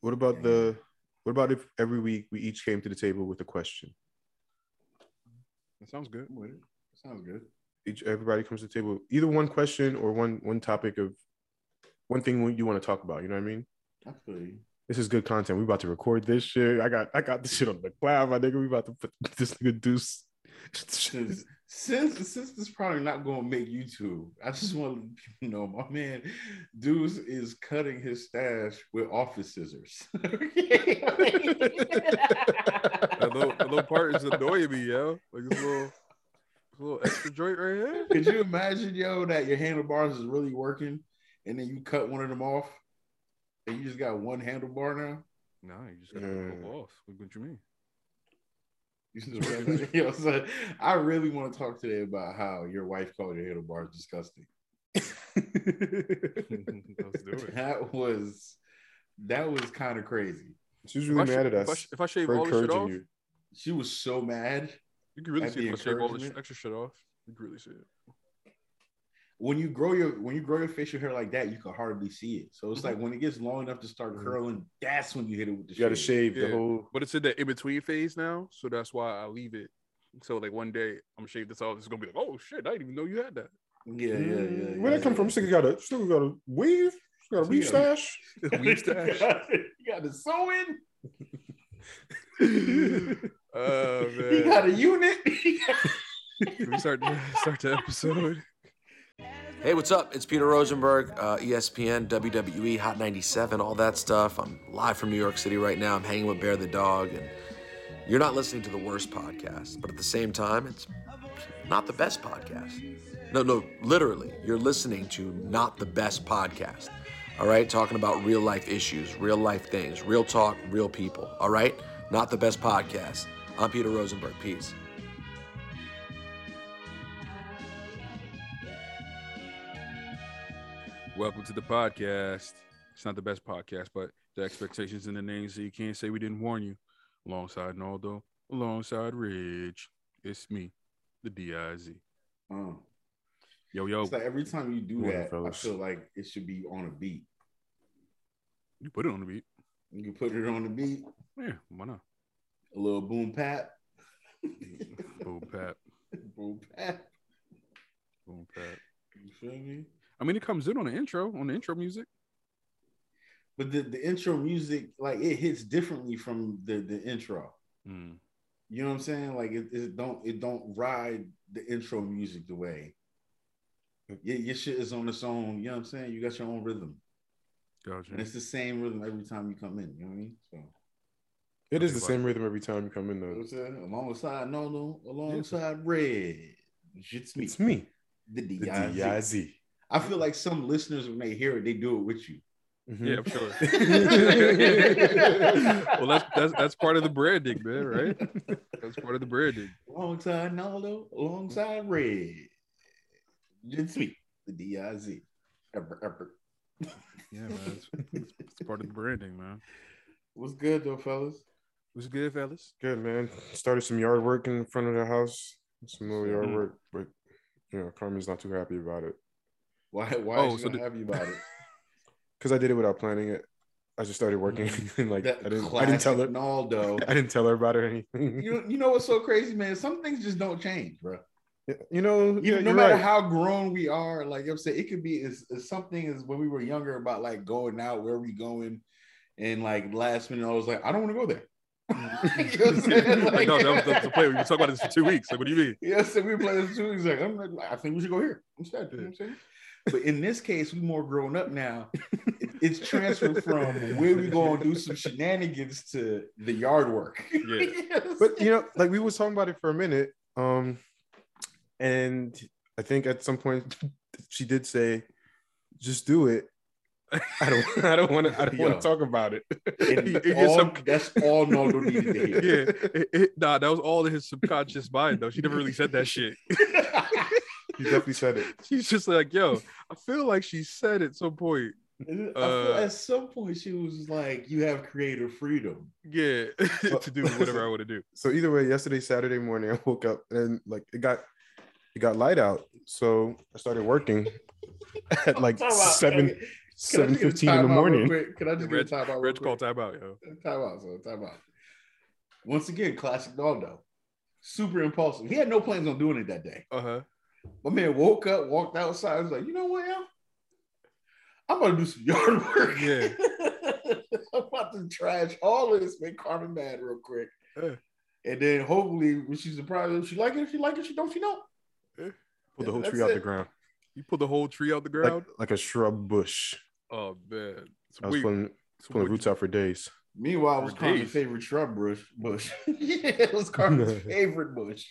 What about the? What about if every week we each came to the table with a question? That sounds good. I'm with it. Sounds good. Each everybody comes to the table either one question or one one topic of one thing you want to talk about. You know what I mean? I feel you. This is good content. We're about to record this shit. I got I got this shit on the cloud, my nigga. We about to put this nigga deuce. Since since since this probably not going to make YouTube, I just want to let people know my man Deuce is cutting his stash with office scissors. That little, that little part is annoying me, yo. Like this little, this little extra joint right here. Could you imagine, yo, that your handlebars is really working, and then you cut one of them off, and you just got one handlebar now? No, you just gotta Yeah. go off. What, what you mean? You just realized- yo, so I really want to talk today about how your wife called your handlebars disgusting. Let's do. That was that was kind of crazy. She's If really I, mad sh- at if I, us sh- if I shave for all the shit off, you. She was so mad. you can really see if I shave all the sh- extra shit off. You can really see it. When you grow your when you grow your facial hair like that, you can hardly see it. So it's Mhm. like when it gets long enough to start Mhm. curling, that's when you hit it with the You got to shave. shave the whole. But it's in the in between phase now, so that's why I leave it. So like one day I'm gonna shave this off. It's gonna be like, oh shit, I didn't even know you had that. Yeah, yeah, yeah. Mm, Where yeah, that come from? This nigga got a still got a weave. Got a So weave you gotta- stash. Weave stash. you got the sewing. Oh You man. got a unit. We start start the episode? Hey, what's up? It's Peter Rosenberg, uh, ESPN, WWE, Hot 97, all that stuff. I'm live from New York City right now. I'm hanging with Bear the Dog, and you're not listening to the worst podcast, but at the same time, it's not the best podcast. No, no, literally, you're listening to not the best podcast. All right, talking about real life issues, real life things, real talk, real people. All right, not the best podcast. I'm Peter Rosenberg. Peace. Welcome to the podcast. It's not the best podcast, but the expectations in the name, so you can't say we didn't warn you. Alongside Naldo, alongside Ridge, it's me, the DIZ. Um, Yo, yo, it's like every time you do Morning, that, fellas. I feel like it should be on a beat. you put it on the beat. You put it on the beat, Yeah, why not? a little boom pat. Boom, pat, boom pat. boom, pat. You feel me? I mean, it comes in on the intro, on the intro music. But the, the intro music, like it hits differently from the, the intro. Mm. You know what I'm saying? Like it, it don't it don't ride the intro music the way. Your, your shit is on its own. You know what I'm saying? You got your own rhythm, Gotcha. and it's the same rhythm every time you come in. You know what I mean? So It is the same rhythm every time you come in you know what though. I'm saying? alongside no no alongside red. It's me, It's me, the the D.I.Z. D-I-Z. I feel like some listeners when they hear it, they do it with you. Mhm. Yeah, I'm sure. well, that's that's that's part of the branding, man. Right? That's part of the branding. Alongside Naldo, alongside Red. It's me, the D.I.Z. Ever, ever. Yeah, man. It's, it's, it's part of the branding, man. What's good though, fellas? What's good, fellas? Good man. Started some yard work in front of the house. Some little yard Mhm. work, but you know, Carmen's not too happy about it Why? Why Oh, so not the- happy about it? because I did it without planning it. I just started working mm. and like That I didn't, I didn't tell her. Naldo. I didn't tell her about it or anything. You you know what's so crazy, man? Some things just don't change, bro. You know, You, yeah, no matter right. how grown we are, like I'm saying, it could be as, as something as when we were younger about like going out, where we going, and like last minute I was like, I don't want to go there. Mm. you know Like, no, that was, that was the play. We were talking about this for two weeks. Like, what do you mean? Yes, Yeah, so we played this too. He's like, I'm like, I think we should go here. I'm sad. You know what I'm saying? But in this case, we more grown up now. It's transferred from where we going to do some shenanigans to the yard work. Yeah. but you know, like we was talking about it for a minute. Um, and I think at some point she did say, "Just do it." I don't. I don't want to. I don't want to talk about it. And He- he all- some- that's all Naldo needed to hear. Yeah, it, it, nah, that was all in his subconscious mind, though. She never really said that shit. He definitely said it. She's just like, yo, I feel like she said at some point, Uh, at some point she was like, "You have creative freedom." yeah, to do whatever I want to do. So either way, yesterday Saturday morning, I woke up and like it got it got light out, so I started working at like Talk seven seven just fifteen in the morning. quick? Can I just Reg, get a timeout? real Reg call quick? timeout, yo. Time out, so time out. Once again, classic dog though. Super impulsive. He had no plans on doing it that day. Uh huh. My man woke up, walked outside, was like, you know what, yo? I'm gonna do some yard work. Yeah. I'm about to trash all of this, make Carmen mad real quick. Yeah. And then hopefully when she's surprised, if she like it, if she like it, she don't, she don't. Pull the whole That's tree out it. the ground, You pulled the whole tree out the ground. like a shrub bush. oh man. It's I was weird. pulling, It's pulling roots out for days. Meanwhile, it was For Carmen's favorite shrub bush. Bush. yeah, it was Carmen's favorite bush.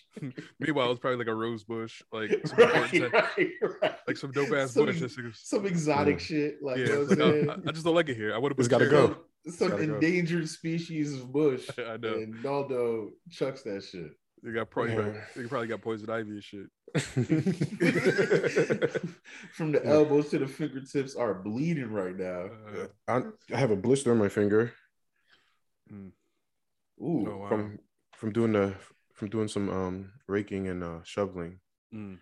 Meanwhile, it's probably like a rose bush, like some, right, right, right. like some dope ass Some- bush. That's Some exotic Yeah. shit, like yeah, you know like, I'm oh, saying? I, I just don't like it here. I want to It's put a gotta go. here. Some Gotta go. endangered species of bush. I know. And Naldo chucks that shit. They got probably Yeah. they probably got poison ivy and shit. From the elbows to the fingertips are bleeding right now. Uh, I, I have a blister on my finger mm. Ooh. Oh, wow. from from doing the from doing some um raking and uh shoveling. Mm.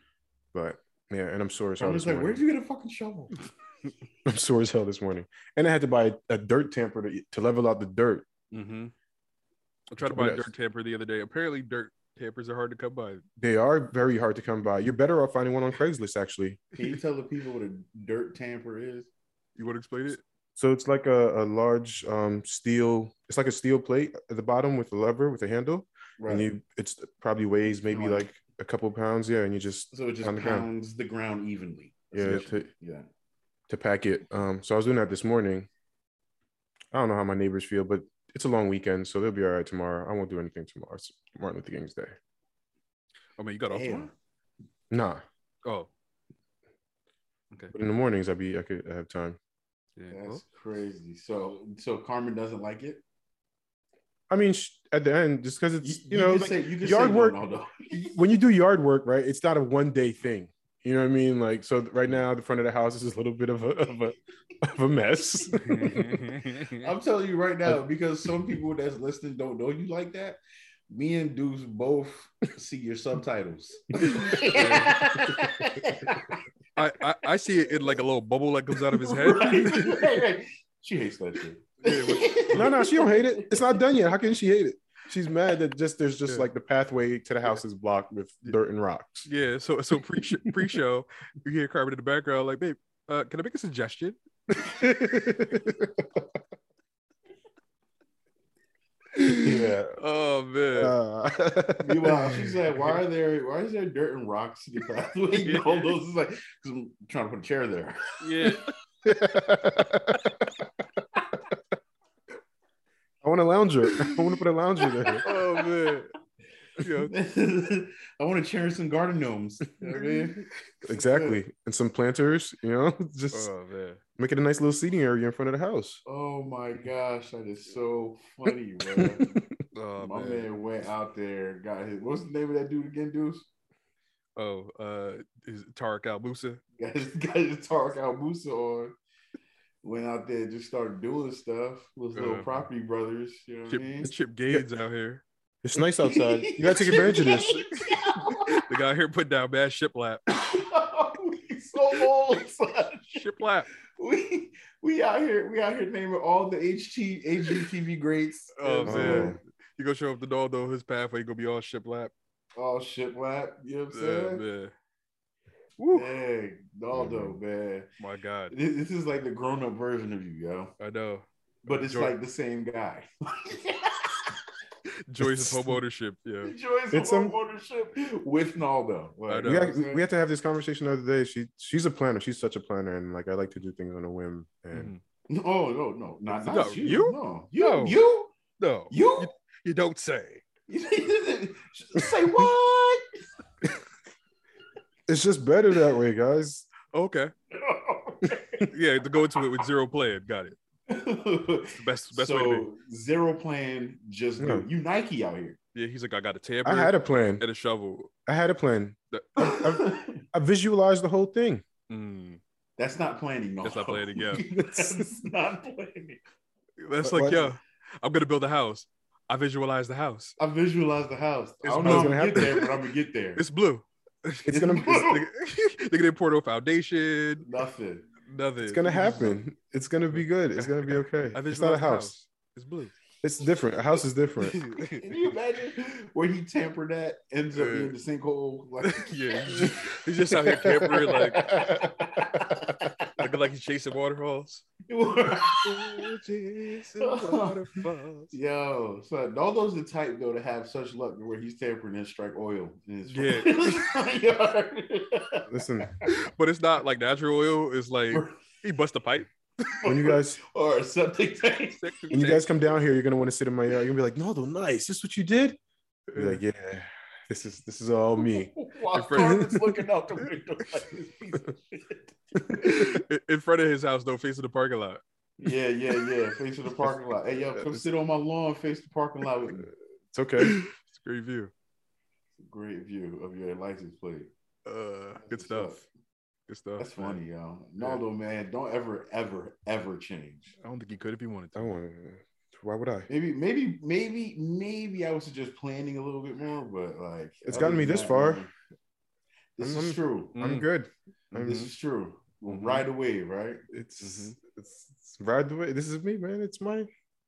But yeah, and I'm sore as I was like, morning. where'd you get a fucking shovel? I'm sore as hell this morning, and I had to buy a, a dirt tamper to, to level out the dirt. Mm-hmm. I tried to buy a dirt tamper the other day. Apparently, dirt tampers are hard to come by. They are very hard to come by. You're better off finding one on Craigslist, actually. Can you tell the people what a dirt tamper is? You want to explain it? So it's like a, a large um, steel. It's like a steel plate at the bottom with a lever with a handle, right. and you it's probably weighs maybe Kinda like- like a couple pounds. Yeah, and you just so it just on the ground. pounds the ground evenly. Yeah, to- yeah. to pack it. Um, so I was doing that this morning. I don't know how my neighbors feel, but it's a long weekend, so they'll be all right tomorrow. I won't do anything tomorrow. It's Martin Luther King's Day. I mean, you got off Damn. tomorrow? Nah, Oh. Okay. but in the mornings I'd be I could I have time. Yeah. That's well, crazy. So so Carmen doesn't like it. I mean, at the end, just because it's you, know like, say, you yard say work- No, no, no. when you do yard work, right? It's not a one day thing. You know what I mean? Like so, right now the front of the house is a little bit of a of a of a mess. I'm telling you right now, because some people that's listening don't know you like that. Me and Deuce both see your subtitles. I, I I see it in like a little bubble that comes out of his head. Right, right, right. She hates that shit. no, no, she don't hate it. It's not done yet. How can she hate it? She's mad that just there's just Yeah. like the pathway to the house is blocked with dirt and rocks. Yeah. So so pre pre show, you hear Carmen in the background like, babe, uh, can I make a suggestion? yeah. Oh man. Uh, Meanwhile, she said, "Why are there? Why is there dirt and rocks in the pathway?" Yeah. All those is like, "Cause I'm trying to put a chair there." yeah. I want a lounger. I want to put a lounger there. Oh man. Yeah. I want to cherish some garden gnomes. You know what I mean? Exactly. And some planters, you know, just Oh man. make it a nice little seating area in front of the house. Oh my gosh, that is so funny, bro. Oh My man. man went out there, got his. What's the name of that dude again, Deuce? Oh, uh, is it Tarek El Moussa? Got his, got his Tarek El Moussa on. Went out there, just started doing stuff with his little Uh, property brothers. You know what Chip, I mean? Chip Gaines out here. It's nice outside. You gotta take advantage of this. The guy here put down bad shiplap. we so old, son. Shiplap. We we out here, we out here naming all the HT HGTV greats. Oh You know man. saying? You gonna show up the dog though, his pathway gonna be all shiplap. All shiplap. You know what I'm Yeah, saying? man. Woo. Dang, Naldo, mm-hmm. man. My God. This, this is like the grown-up version of you, yo. I know. But it's Joy- like the same guy. Joys of home ownership. Yeah. Joys It's, of um, home ownership with Naldo. Like. We you had, know what I'm we had to have this conversation the other day. She she's a planner. She's such a planner, and like I like to do things on a whim. And Mhm. Oh no, no, not, not No, you. you? No, you, No. you, No. you. You don't say. Say what? it's just better that way, guys. Okay. Yeah, to go into it with zero plan. Got it. Best best way to be. so zero plan, just Yeah. it. You Nike out here. Yeah, he's like, I got a tamper I had a plan. and a shovel. I had a plan. I visualized the whole thing. Mm. That's not planning. No. That's not planning, yeah. That's not planning. That's What- like, what? yo, I'm gonna build a house. I visualize the house. I visualize the house. I It's don't know what's how I'm gonna gonna get there, but I'm gonna get there. It's blue. It's gonna. blue. They're gonna pour no foundation. Nothing. Nothing. It's gonna happen. It's gonna be good. It's gonna be okay. I It's not a the house. It's blue. It's different. A house is different. Can you imagine where he tampered that ends up in the sinkhole? Like, yeah, he's just, he's just out here campering like looking like he's chasing waterfalls. Yo, so all those the type though to have such luck where he's tampering and strike oil in his Yeah. yard. Listen, But it's not like natural oil. It's like he bust a pipe. When you guys or a septic tank. when you guys come down here, you're gonna want to sit in my yard. You're gonna be like, no, though, nice. This is what you did. Be like, yeah, this is this is all me. While Carmen's looking out the window like this piece of shit. in- in front of his house, though, facing the parking lot. Yeah, yeah, yeah. Face of the parking lot. Hey, yo, come sit on my lawn, face the parking lot with me. It's okay. It's a great view. It's a great view of your license plate. Uh, good What's stuff. up? Good stuff. That's man. funny, yo. Naldo, man, don't ever, ever, ever change. I don't think he could if he wanted I to. want. Why would I? Maybe, maybe, maybe, maybe I was just planning a little bit more, but like It's gotten me this that, far. man, This I'm- is true. I'm Mm. good. I'm, This is true. Mhm. Ride the wave, right? it's, Mhm. it's it's ride the way. This is me, man. It's mine.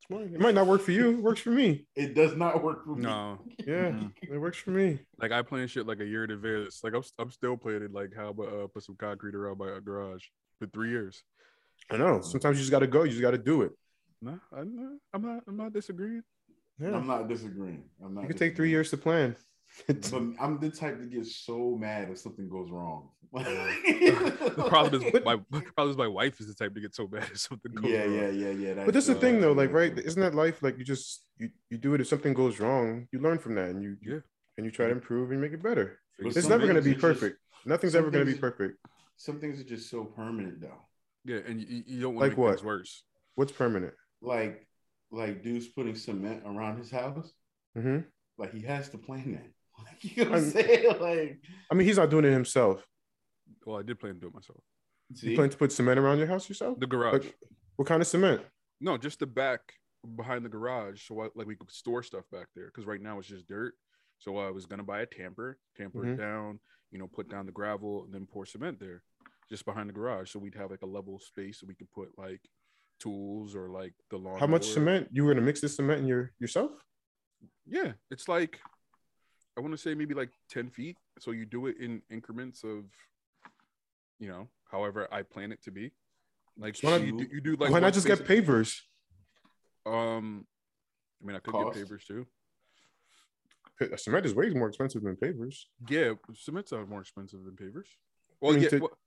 It's. It might not work for you. It works for me. It does not work for me. No, Yeah, Mhm. it works for me. like I plan shit like a year in advance. Like I'm, I'm still planning like how about uh, put some concrete around my uh, garage for three years. I know. Sometimes you just got to go. You just got to do it. No, I'm not. I'm not. I'm not disagreeing. Yeah. I'm not disagreeing. I'm not. You can take three years to plan. But I'm the type to get so mad if something goes wrong. The problem is my problem is my wife is the type to get so mad if something goes yeah, wrong. yeah, yeah, yeah. Yeah. But that's the uh, thing, though. Like, right? Isn't that life? Like, you just you you do it. If something goes wrong, you learn from that, and you Yeah. and you try to improve and make it better. But It's never going to be are just- perfect. Nothing's ever going to be perfect. Some things are just so permanent, though. Yeah, and you, you don't want Like to make things what? worse. What's permanent? Like, like dude's putting cement around his house. hmm Like he has to plan that. Like, you know what I'm I'm- saying? Like, I mean, he's not doing it himself. Well, I did plan to do it myself. see? You plan to put cement around your house yourself? The garage. Like, what kind of cement? No, just the back behind the garage, so I, like we could store stuff back there. Because right now it's just dirt. So I was gonna buy a tamper, tamper Mhm. it down, you know, put down the gravel, and then pour cement there, just behind the garage, so we'd have like a level space, so we could put like tools or like the lawn. How much cement? You were going to mix this cement in your yourself? Yeah, it's like I want to say maybe like ten feet. So you do it in increments of, you know, however I plan it to be. Like So why not- you, do, you do like Why not just get pavers? Um, I mean, I could Cost? get pavers too. Cement is way more expensive than pavers. Yeah, cement's are more expensive than pavers. Well, mean, yeah. to- well,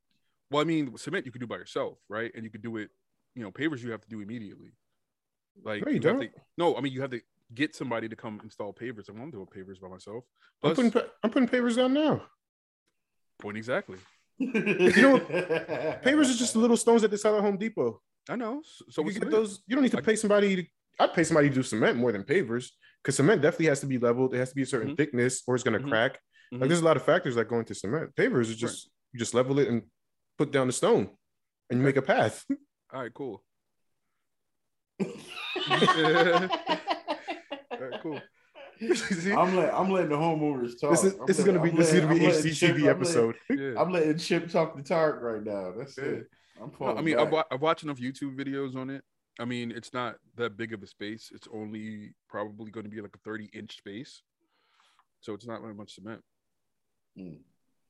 well, I mean, cement you could do by yourself, right? And you could do it. You know, pavers you have to do immediately. Like No, you have don't. to- no, I mean you have to get somebody to come install pavers. I won't do pavers by myself. I'm putting I'm putting pavers down now. point exactly. you know Pavers are just little stones that they sell at Home Depot. I know. So, you get those. You don't need to pay somebody. To, I'd pay somebody to do cement more than pavers because cement definitely has to be leveled. It has to be a certain Mhm. thickness, or it's going to Mhm. crack. Mhm. Like there's a lot of factors that go into cement. Pavers is just you just level it and put down the stone, and you make a path. All right, cool. All right, cool. I'm letting I'm letting the homeowners talk. this is this is gonna be I'm this is gonna be I'm letting Chip- HGTV I'm letting- episode. Yeah. I'm letting Chip talk the target right now. That's Yeah. it. I'm No, I mean, I've, I've watched enough YouTube videos on it. I mean, it's not that big of a space. It's only probably going to be like a 30 inch space. So it's not very much cement. Mm.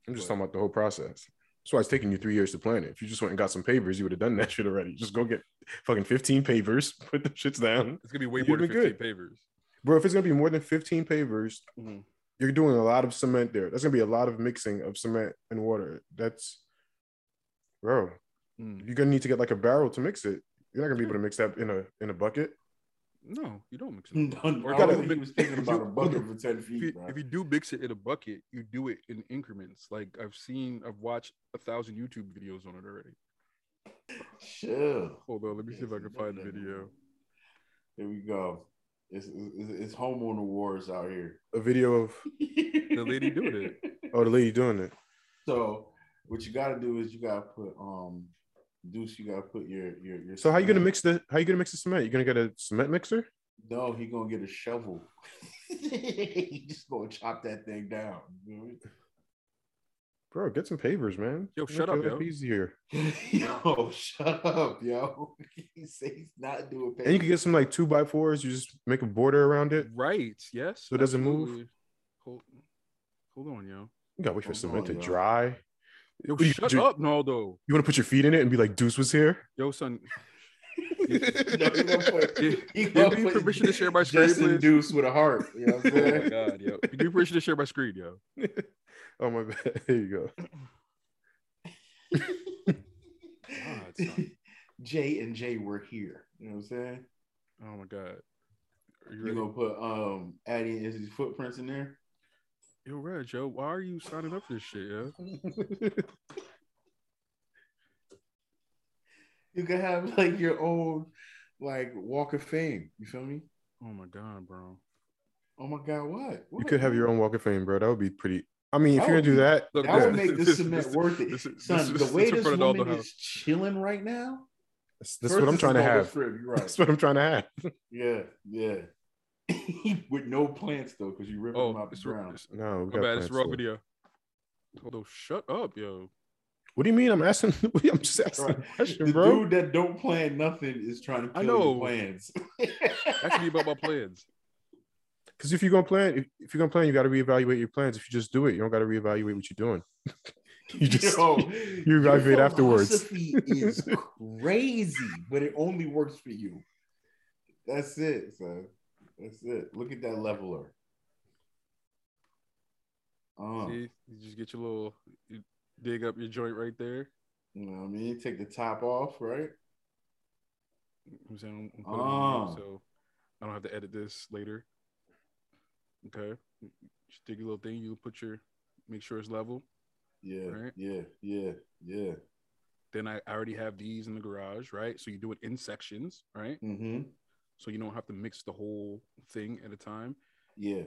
I'm just talking about the whole process. That's why it's taking you three years to plan it. If you just went and got some pavers, you would have done that shit already. Just go get fucking 15 pavers, put the shits down. It's going to be way more than 15 good. pavers. Bro, if it's gonna be more than 15 pavers, Mhm. you're doing a lot of cement there. That's gonna be a lot of mixing of cement and water. That's bro, Mm. you're gonna need to get like a barrel to mix it. You're not gonna be able to mix that in a in a bucket. No, you don't mix it. No, Or I gotta- don't he was thinking about you- a bucket for 10 If you, if you do mix it in a bucket, you do it in increments. Like I've seen, I've watched a thousand YouTube videos on it already. Sure. Hold on, let me see if I can find the video. Here we go. It's, it's, it's homeowner wars out here. A video of The lady doing it. oh the lady doing it. So what you gotta do is you gotta put um Deuce, you gotta put your your your So how you gonna mix the how you gonna mix the cement? You gonna get a cement mixer? No, he gonna get a shovel. he just gonna chop that thing down. you know what I mean? Bro, get some pavers, man. Yo, shut up, life yo. Easier. yo, shut up, yo. he says he's not doing And you can get some like two by fours. You just make a border around it. Right. Yes. So it doesn't move? Hold, hold on, yo. You gotta wait for Hold cement on, to yo. dry. Yo, you- shut you, up, Naldo. You want to put your feet in it and be like, Deuce was here? Yo, son. No, he gonna put- Give, give me permission to share my screen, Justin please. Deuce with a heart. You know what I'm Oh my god, yo. Give me permission to share my screen, yo. Oh my bad. There you go. God, son. Jay and Jay were here. You know what I'm saying? Oh my god. Are you You gonna put um Addie and his footprints in there? Yo, Reg, Joe, why are you signing up for this shit, yo? You can have like your own like Walk of Fame. You feel me? Oh my god, bro. Oh my God, what? you could have your own Walk of Fame, bro. That would be pretty. I mean, if you're gonna do be- that, Look, That yeah, would make the This- cement this- worth it, this- this- son. this the way in this front of woman House. is chilling right now. that's, that's First, what I'm trying to have. crib, You're That's what I'm trying to have. Yeah, yeah. With no plants though, because you ripping oh, them Oh, out the ground. it's No, we got bad. It's plans raw still. video. Hold on, shut up, yo. What do you mean? I'm asking. I'm just asking Right. a question, The bro. dude that don't plan nothing is trying to I kill your know. plans. That should be about my plans. Because if you're gonna plan, if, if you're gonna plan, you got to reevaluate your plans. If you just do it, you don't got to reevaluate what you're doing. you just Yo, you your evaluate afterwards. philosophy is crazy, but it only works for you. That's it, son. That's it. Look at that leveler. Oh, See, you just get your little, you dig up your joint right there. you know what I mean? You Take the top off, right? I'm saying, I'm putting it in here, uh. so I don't have to edit this later. Okay, just dig your little thing. You put your, make sure it's level. Yeah, Right. yeah, yeah, yeah. Then I, I already have these in the garage, right? So you do it in sections, right? Mm-hmm. So you don't have to mix the whole thing at a time. Yeah.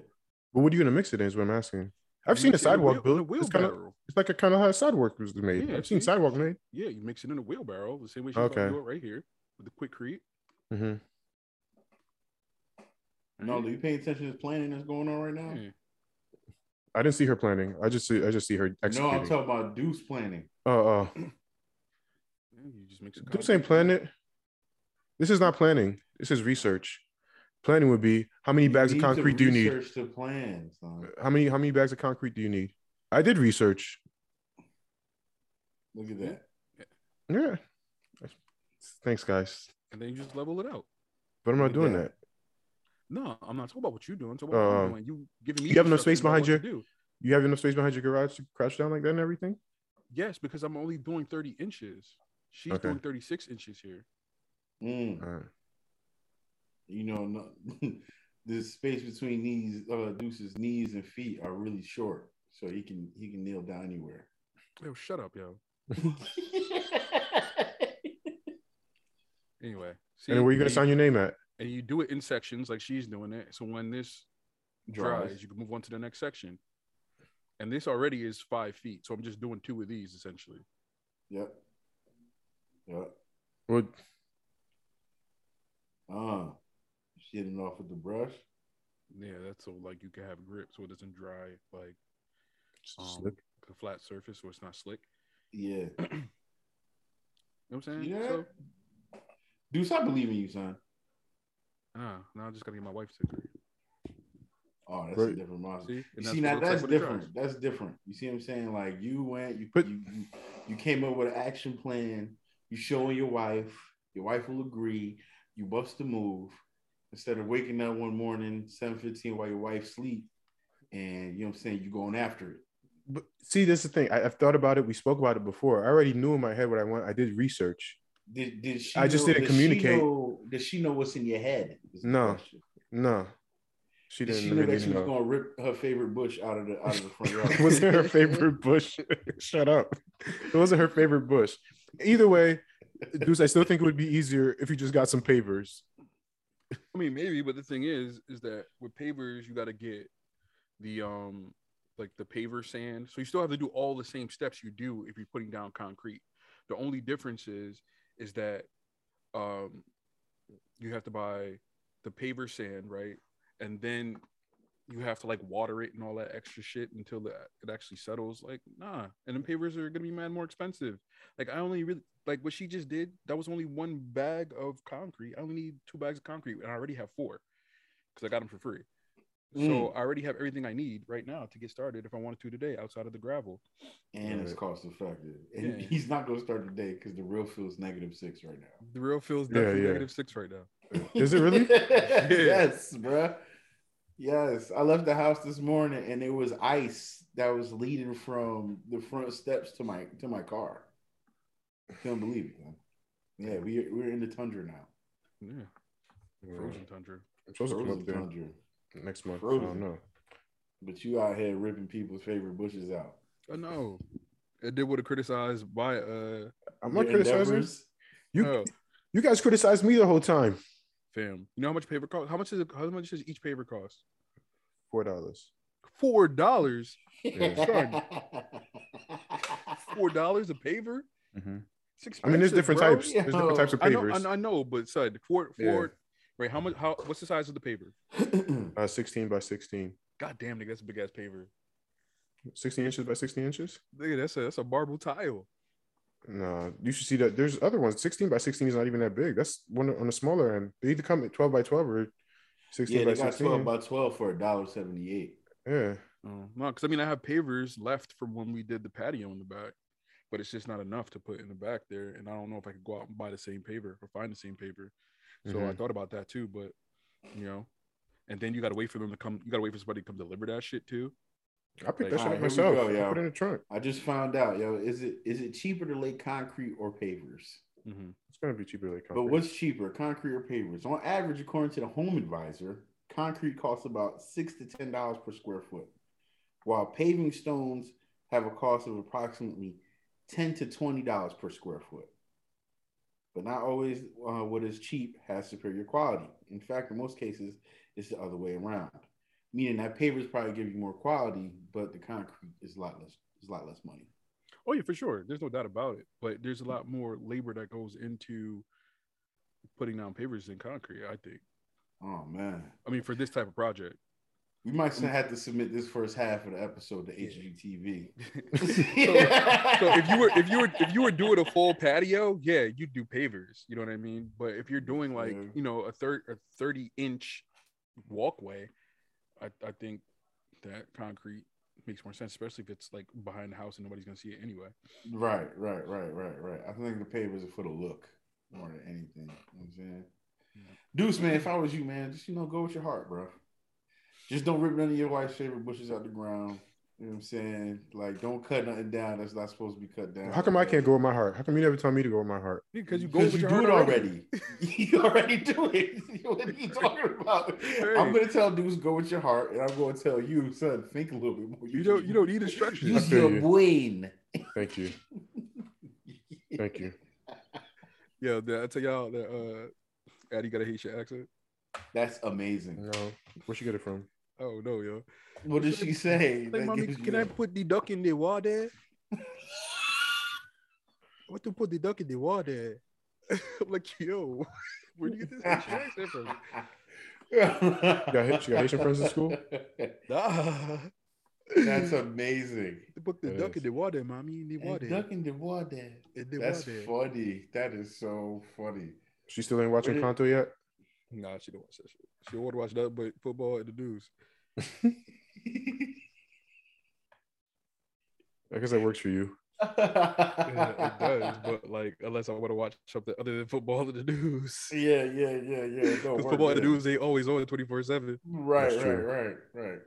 But what are you gonna mix it in? Is what I'm asking. I've You seen a mix it in sidewalk wheel- a built. It's kind of wheelbarrow. it's like a kind of how a sidewalk was made. Yeah, I've seen sidewalk made. Yeah, you mix it in a wheelbarrow the same way you Okay. do it right here with the Quikrete. hmm No, mm-hmm. do you pay attention to the planning that's going on right now? Yeah. I didn't see her planning. I just see I just see her No. I'm talking about Deuce planning. Oh, oh. Yeah, you just mix it. This ain't planning. This is not planning. This is research. Planning would be how many bags of concrete do you need? research the plan, son. How many how many bags of concrete do you need? I did research. Look at that. Yeah. Thanks, guys. And then you just level it out. But I'm not Look doing that. that. No, I'm not talking about what you're doing. I'm talking about what Uh, I'm doing. You giving me. you have enough space behind what your- do. You have enough space behind your garage to crouch down like that and everything? Yes, because I'm only doing 30 inches. She's Okay. doing 36 inches here. Mm. Alright. You know, no, the space between these uh, Deuce's knees and feet are really short, so he can he can kneel down anywhere. Yo, shut up, yo. Anyway, see, And where you gonna sign your name at? And you do it in sections like she's doing it. So when this dries, Dries. you can move on to the next section. And this already is five feet, so I'm just doing two of these essentially. Yep. Yep. Well, Uh, shitting off with the brush. Yeah, that's so like you can have grip, so it doesn't dry like um, slick. a flat surface, so it's not slick. Yeah. You know what I'm saying? Yeah. So, Deuce, I believe in you, son. Ah, now I just gotta get my wife to agree. Oh, that's Right. a different monster. See, You see, now it looks like that's different. That's different. You see what I'm saying? Like you went, you But- you, you you came up with an action plan. You showing your wife. Your wife will agree. You bust the move instead of waking up one morning seven fifteen while your wife sleep, and you know what I'm saying. You going after it. But see, this is the thing. I, I've thought about it. We spoke about it before. I already knew in my head what I want. I did research. Did did she? I just know- didn't does she communicate. know- does she know what's in your head? No. No, she Did didn't she know that really she was know. gonna rip her favorite bush out of the out of the front yard? Wasn't her favorite bush. Shut up. It wasn't her favorite bush. Either way, Deuce, I still think it would be easier if you just got some pavers. I mean, maybe, but the thing is, is that with pavers, you got to get the um, like the paver sand. So you still have to do all the same steps you do if you're putting down concrete. The only difference is, is that um, you have to buy the paver sand, right? And then you have to like water it and all that extra shit until the, it actually settles. Like, nah. And then pavers are gonna be mad more expensive. Like, I only really like what she just did. That was only one bag of concrete. I only need two bags of concrete, and I already have four because I got them for free. So Mm. I already have everything I need right now to get started if I wanted to today outside of the gravel. and it's cost effective. And Yeah. he's not gonna start today because the real feels negative six right now. The real feels Yeah, definitely yeah. negative six right now. Is it really? yes, bruh. Yes, I left the house this morning and it was ice that was leading from the front steps to my to my car. I can't believe it, man. Yeah, we we're in the tundra now. Yeah, Yeah. frozen tundra. I'm supposed to come Frozen up there tundra. Next month. I don't know. But you out here ripping people's favorite bushes out. I know. It did would have criticized by uh I'm not criticizing. endeavors. You oh, you guys criticized me the whole time. fam. You know how much paver cost? How much is it? How much does each paver cost? Four dollars. Four dollars. Yeah. Four dollars a paver. It's I mean, there's different bro. types. There's different types of I know. I, I know, but son, four, Yeah. four. Right? How much? How? What's the size of the paver? Uh, 16 by 16. God damn, nigga, that's a big ass paver. 16 inches by 16 inches. Nigga, that's a that's a marble tile. No, you should see that. There's other ones. 16 by 16 is not even that big. That's one on the smaller end. They either come at 12 by 12 or 16 yeah, by they got 16. 12 by 12 for a dollar seventy eight. yeah. Oh, no, because I mean, I have pavers left from when we did the patio in the back, but it's just not enough to put in the back there. And I don't know if I could go out and buy the same paver or find the same paver. So I Mhm. thought about that too, but you know, and then you got to wait for them to come. You got to wait for somebody to come deliver that shit too. I picked Like, that shit alright, up myself. go, I put it in the trunk. I just found out, yo. Is it is it cheaper to lay concrete or pavers? Mm-hmm. It's gonna be cheaper to lay concrete. But what's cheaper, concrete or pavers? On average, according to the Home Advisor, concrete costs about six to ten dollars per square foot, while paving stones have a cost of approximately ten to twenty dollars per square foot. But not always uh, what is cheap has superior quality. In fact, in most cases, it's the other way around, meaning that pavers probably give you more quality, but the concrete is a lot less is a lot less money. Oh yeah, for sure. There's no doubt about it. But there's a lot more labor that goes into putting down pavers than concrete. I think. Oh man. I mean, for this type of project. We might have to submit this first half of the episode to HGTV. so, so if you were if you were if you were doing a full patio, yeah, you'd do pavers. You know what I mean? But if you're doing like Yeah. you know a third a thirty inch mm-hmm. walkway, I I think that concrete makes more sense, especially if it's like behind the house and nobody's gonna see it anyway. right, right, right, right, right. I think the pavers are for the look more than anything. You know what I'm saying? Deuce, man, if I was you, man, just you know, go with your heart, bro. Just don't rip none of your wife's favorite bushes out the ground. You know what I'm saying? Like, don't cut nothing down that's not supposed to be cut down. How come I can't go with my heart? How come you never tell me to go with my heart? Because you go with you your do it heart already. you already do it. what are you talking about? I'm gonna tell dudes go with your heart, and I'm gonna tell you, son, think a little bit more. You don't you don't need instructions. use feel your you. brain. Thank you. Thank you. Yo, did I tell y'all that uh Addie got a Haitian accent? That's amazing. No. Where'd you get it from? Oh no, yo. What did she say? Like, mommy, gives you can I put the duck in the water? what to put the duck in the water? I'm like, yo, where do you get this Haitian accent from? You got, Haitian- you got Haitian friends in school? Ah, That's amazing. to put the That duck is. in the water, mommy, in the And water. duck in the water. in the That's water. funny. That is so funny. She still ain't watching Encanto yet? Nah, she don't watch that shit. She don't want to watch that, but football and the news. I guess that works for you. Yeah, it does, but like, unless I want to watch something other than football and the news. yeah, yeah, yeah, yeah. Because work football and the news, they always on 24 7. Right, That's right, true. right, right.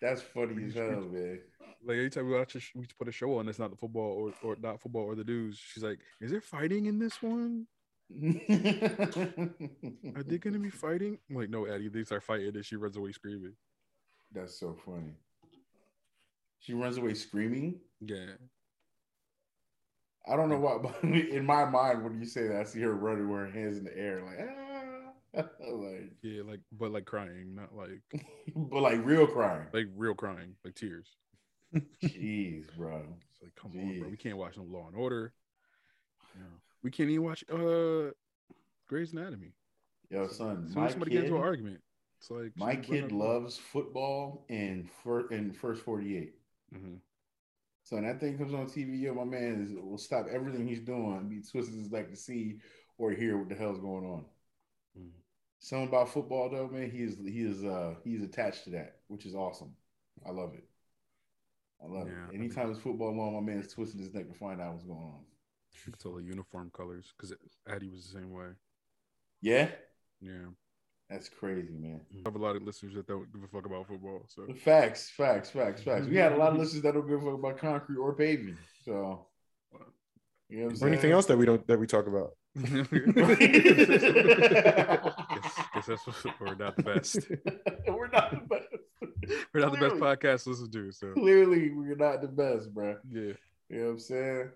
That's funny as hell, man. Like anytime we watch, a, sh- we put a show on that's not the football or, or not football or the news. She's like, "Is there fighting in this one? Are they gonna be fighting?" I'm like, "No, Addie." They start fighting, and she runs away screaming. That's so funny. She runs away screaming. Yeah, I don't know why, but in my mind, when you say that, I see her running with her hands in the air, like ah, like, yeah, like but like crying, not like but like real crying. like real crying, like tears. Jeez, bro. It's like, come on, bro. We can't watch no Law and Order. You know, we can't even watch uh Grey's Anatomy. Yo, son, soon my somebody kid, into an argument, It's like My kid loves football and for in first 48. Mhm. So when that thing comes on TV, yo, my man is, will stop everything he's doing, be twisting his neck to see or hear what the hell's going on. Mhm. Something about football though, man. He is he is uh he's attached to that, which is awesome. I love it. I love Yeah, it. Anytime it's football on, my man is twisting his neck to find out what's going on. You can tell the uniform colors because Addie was the same way. Yeah, Yeah, that's crazy, man. I have a lot of listeners that don't give a fuck about football. So Facts, facts, facts, facts. We had a lot of listeners that don't give a fuck about concrete or paving. So you know what I'm Or saying? anything else that we don't that we talk about. guess, guess that's what, we're not the best. we're not the best. We're not the best podcast to listen to. So Clearly, we're not the best, bro. yeah, You know what I'm saying?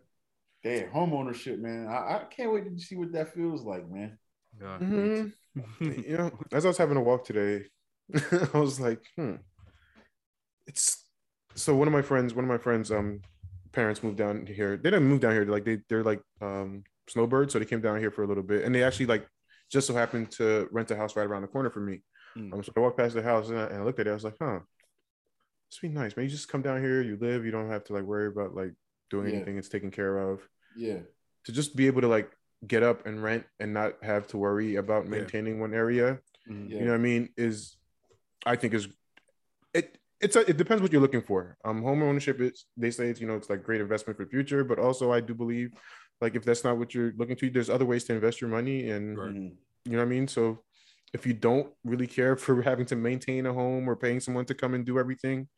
Damn, home ownership, man. I, I can't wait to see what that feels like, man. yeah. Mhm. you know, as I was having a walk today, I was like, hmm. It's so one of my friends, one of my friends, um, parents moved down here. They didn't move down here. Like they, they're like um snowbirds, so they came down here for a little bit, and they actually like just so happened to rent a house right around the corner from me. Mm. Um, so I walked past the house and I, and I looked at it. I was like, huh, this be nice, man. You just come down here, you live, you don't have to like worry about like doing Yeah. anything. It's taken care of. Yeah, To just be able to like get up and rent and not have to worry about Yeah. maintaining one area yeah, you know what I mean, is I think is it it's a, it depends what you're looking for. Um home ownership is they say it's you know it's like great investment for the future, but also I do believe like if that's not what you're looking to, there's other ways to invest your money and Right. Mhm. you know what I mean? So if you don't really care for having to maintain a home or paying someone to come and do everything, you're,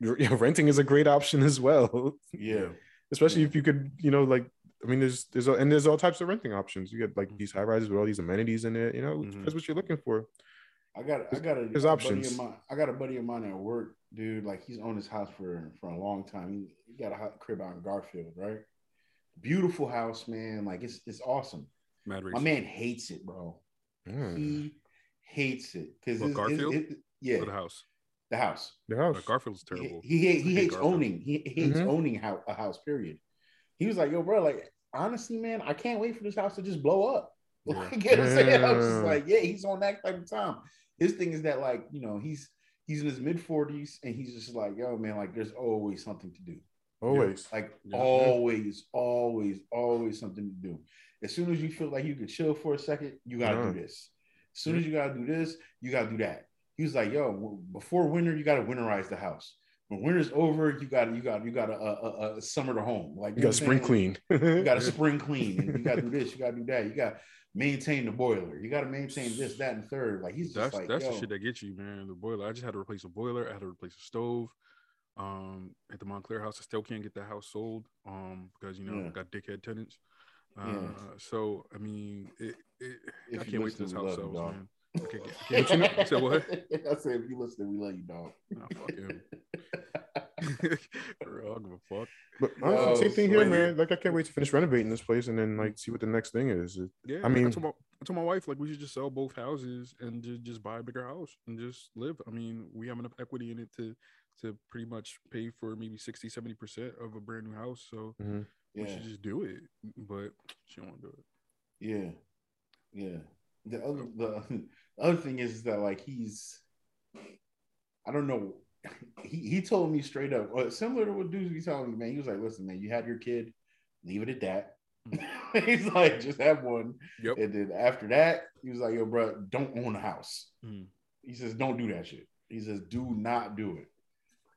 yeah, renting is a great option as well. yeah, Especially Yeah. if you could, you know, like I mean, there's there's and there's all types of renting options. You get like these high rises with all these amenities in it. You know, Mhm. that's what you're looking for. I got, I got a, There's a buddy options. of mine. I got a buddy of mine at work, dude. Like he's owned his house for for a long time. He, he got a hot crib out in Garfield, right? Beautiful house, man. Like it's it's awesome. Mad My race. man hates it, bro. Mm. He hates it because What, Garfield? yeah, For the house. The house. The house. Garfield's terrible. he, he, I hate hates Garfield. owning. He hates Mhm. owning how, a house. Period. He was like, "Yo, bro, like honestly, man, I can't wait for this house to just blow up." Yeah. Like, you know what I'm saying? I was just Yeah. like, "Yeah, he's on that type of time." His thing is that, like, you know, he's he's in his mid forties, and he's just like, "Yo, man, like, there's always something to do. Always. Like, Yeah. always, always, always something to do. As soon as you feel like you can chill for a second, you gotta Yeah. do this. As soon as you gotta do this, you gotta do that." He was like, "Yo, before winter, you gotta winterize the house." When winter's over, you got you got you got to uh, uh, uh, summer the home. Like you know got what spring clean. You got to spring clean. And you got to do this. You got to do that. You got to maintain the boiler. You got to maintain this, that, and third. Like he's just That's like, that's yo, the shit that gets you, man. The boiler. I just had to replace a boiler. I had to replace a stove. Um, at the Montclair house, I still can't get that house sold. Um, because you know Yeah. got dickhead tenants. Uh, Yeah. so I mean, it, it, I can't wait till this house sells, man. I can't get- I can't- you So what? I said, if you listen, we love you, dog. Nah, fuck him. For real, I don't give a fuck. But Yo, honestly, same thing here, man. Like I can't wait to finish renovating this place and then like see what the next thing is. It- Yeah, I mean- I told, my, I told my wife like we should just sell both houses and just, just buy a bigger house and just live. I mean, we have enough equity in it to to pretty much pay for maybe 60, 70 percent of a brand new house. So Mhm. we Yeah, should just do it. But she don't want to do it. yeah, yeah. The other the, the other thing is that like he's, I don't know. He he told me straight up, uh, similar to what dudes be telling me, man. He was like, listen, man, you had your kid, leave it at that. He's like, just have one. Yep. And then after that, he was like, yo, bro, don't own a house. Mhm. He says, don't do that shit. He says, do not do it.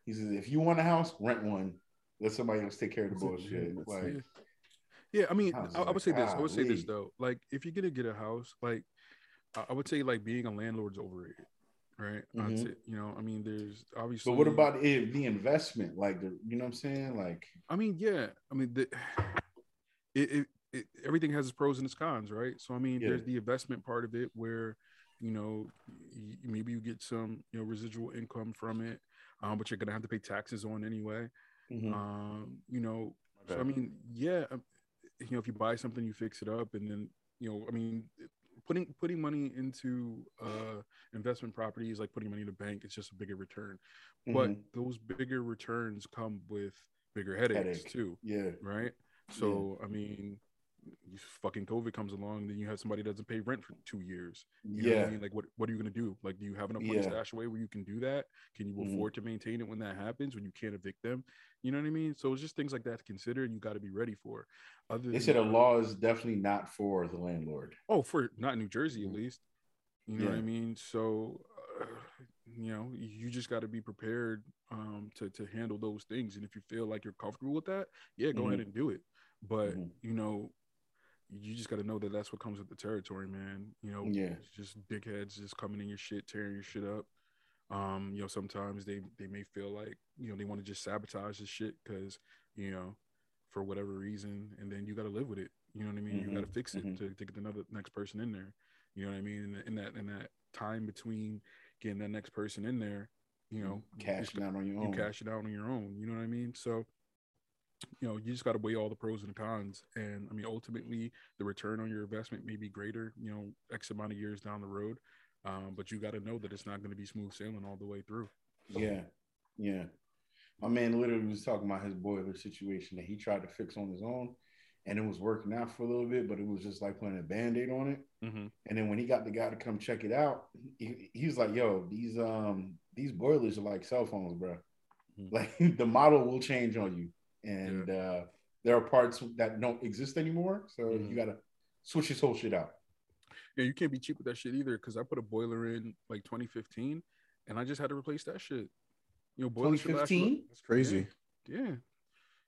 He says, if you want a house, rent one. Let somebody else take care of the bullshit. Like. Yeah, I mean, I I, I would like, say this. I would say this though. Like, if you're gonna get a house, like, I, I would say like being a landlord's overrated, right? I'd Mhm. say, you know, I mean, there's obviously. but what about it, the investment? Like, the, you know what I'm saying? Like, I mean, yeah. I mean, the, it, it, it everything has its pros and its cons, right? So I mean, Yeah. there's the investment part of it where, you know, y- maybe you get some, you know, residual income from it, um, but you're gonna have to pay taxes on anyway. mhm. Um, you know, so I mean, yeah, um, you know, if you buy something, you fix it up, and then you know, I mean, putting putting money into uh investment properties like putting money in the bank, it's just a bigger return. But Mhm. those bigger returns come with bigger headaches, Headache. too, yeah, right? So I mean, fucking COVID comes along, then you have somebody that doesn't pay rent for two years. You know what yeah, I mean? Like, what what are you gonna do? Like, do you have enough money Yeah. stashed away where you can do that? Can you Mhm. afford to maintain it when that happens? When you can't evict them? You know what I mean? So it's just things like that to consider, and you got to be ready for. Other they than said a law is definitely not for the landlord. Oh, for not New Jersey at Mhm. least. You know what I mean? So, uh, you know, you just got to be prepared um, to to handle those things. And if you feel like you're comfortable with that, yeah, go ahead and do it. But Mhm. you know, you just got to know that that's what comes with the territory, man. You know, Yeah. it's just dickheads just coming in your shit, tearing your shit up. Um, you know, sometimes they they may feel like you know they want to just sabotage the shit because you know for whatever reason, and then you got to live with it. You know what I mean? You got to fix it mhm. to, to get another next person in there. You know what I mean? In, in that in that time between getting that next person in there, you know, just cashing out on your you own. You cash it out on your own. You know what I mean? So, you know, you just got to weigh all the pros and the cons. And I mean, ultimately, the return on your investment may be greater, you know, X amount of years down the road. Um, but you got to know that it's not going to be smooth sailing all the way through. Yeah, yeah. My man literally was talking about his boiler situation that he tried to fix on his own, and it was working out for a little bit, but it was just like putting a band-aid on it. Mm-hmm. And then when he got the guy to come check it out, he, he was like, "Yo, these um these boilers are like cell phones, bro. Mhm. Like the model will change on you, and uh, there are parts that don't exist anymore. So Mhm. you gotta switch this whole shit out. Yeah, you can't be cheap with that shit either. Because I put a boiler in like 2015, and I just had to replace that shit. You know, boilers should 2015? That's crazy. Yeah.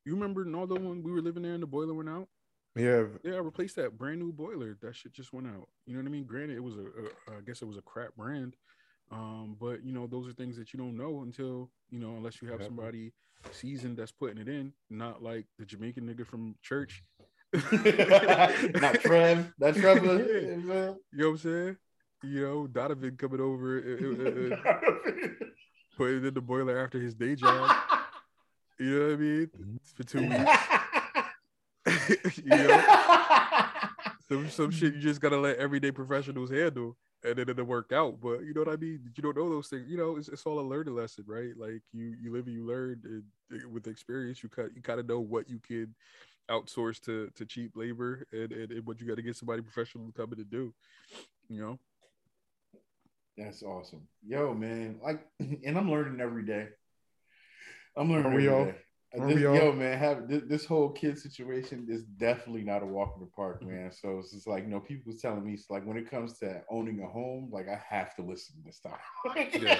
You remember Naldo when we were living there and the boiler went out? Yeah. Yeah, I replaced that brand new boiler. That shit just went out. You know what I mean? Granted, it was a, a I guess it was a crap brand. Um, but you know, those are things that you don't know until, you know, unless you have somebody seasoned that's putting it in, not like the Jamaican nigga from church. Not Trev. That's Trevor. Yeah. You know what I'm saying? You know, Donovan coming over uh, uh, uh, putting in the boiler after his day job. You know what I mean? For two weeks. you know? some some shit you just gotta let everyday professionals handle and it didn't work out. But you know what I mean? You don't know those things. You know, it's, it's all a learning lesson, right? Like you you live and you learn and with experience you kind you kind of know what you can outsource to to cheap labor and, and, and what you got to get somebody professional to come in to do. You know? That's awesome. Yo, man. Like, and I'm learning every day. I'm learning Aren't we every all? day. This- yo, man, have this, this whole kid situation is definitely not a walk in the park, Mm-hmm. man. So it's just like, you know, people was telling me, it's like when it comes to owning a home, like I have to listen to this time. Yeah.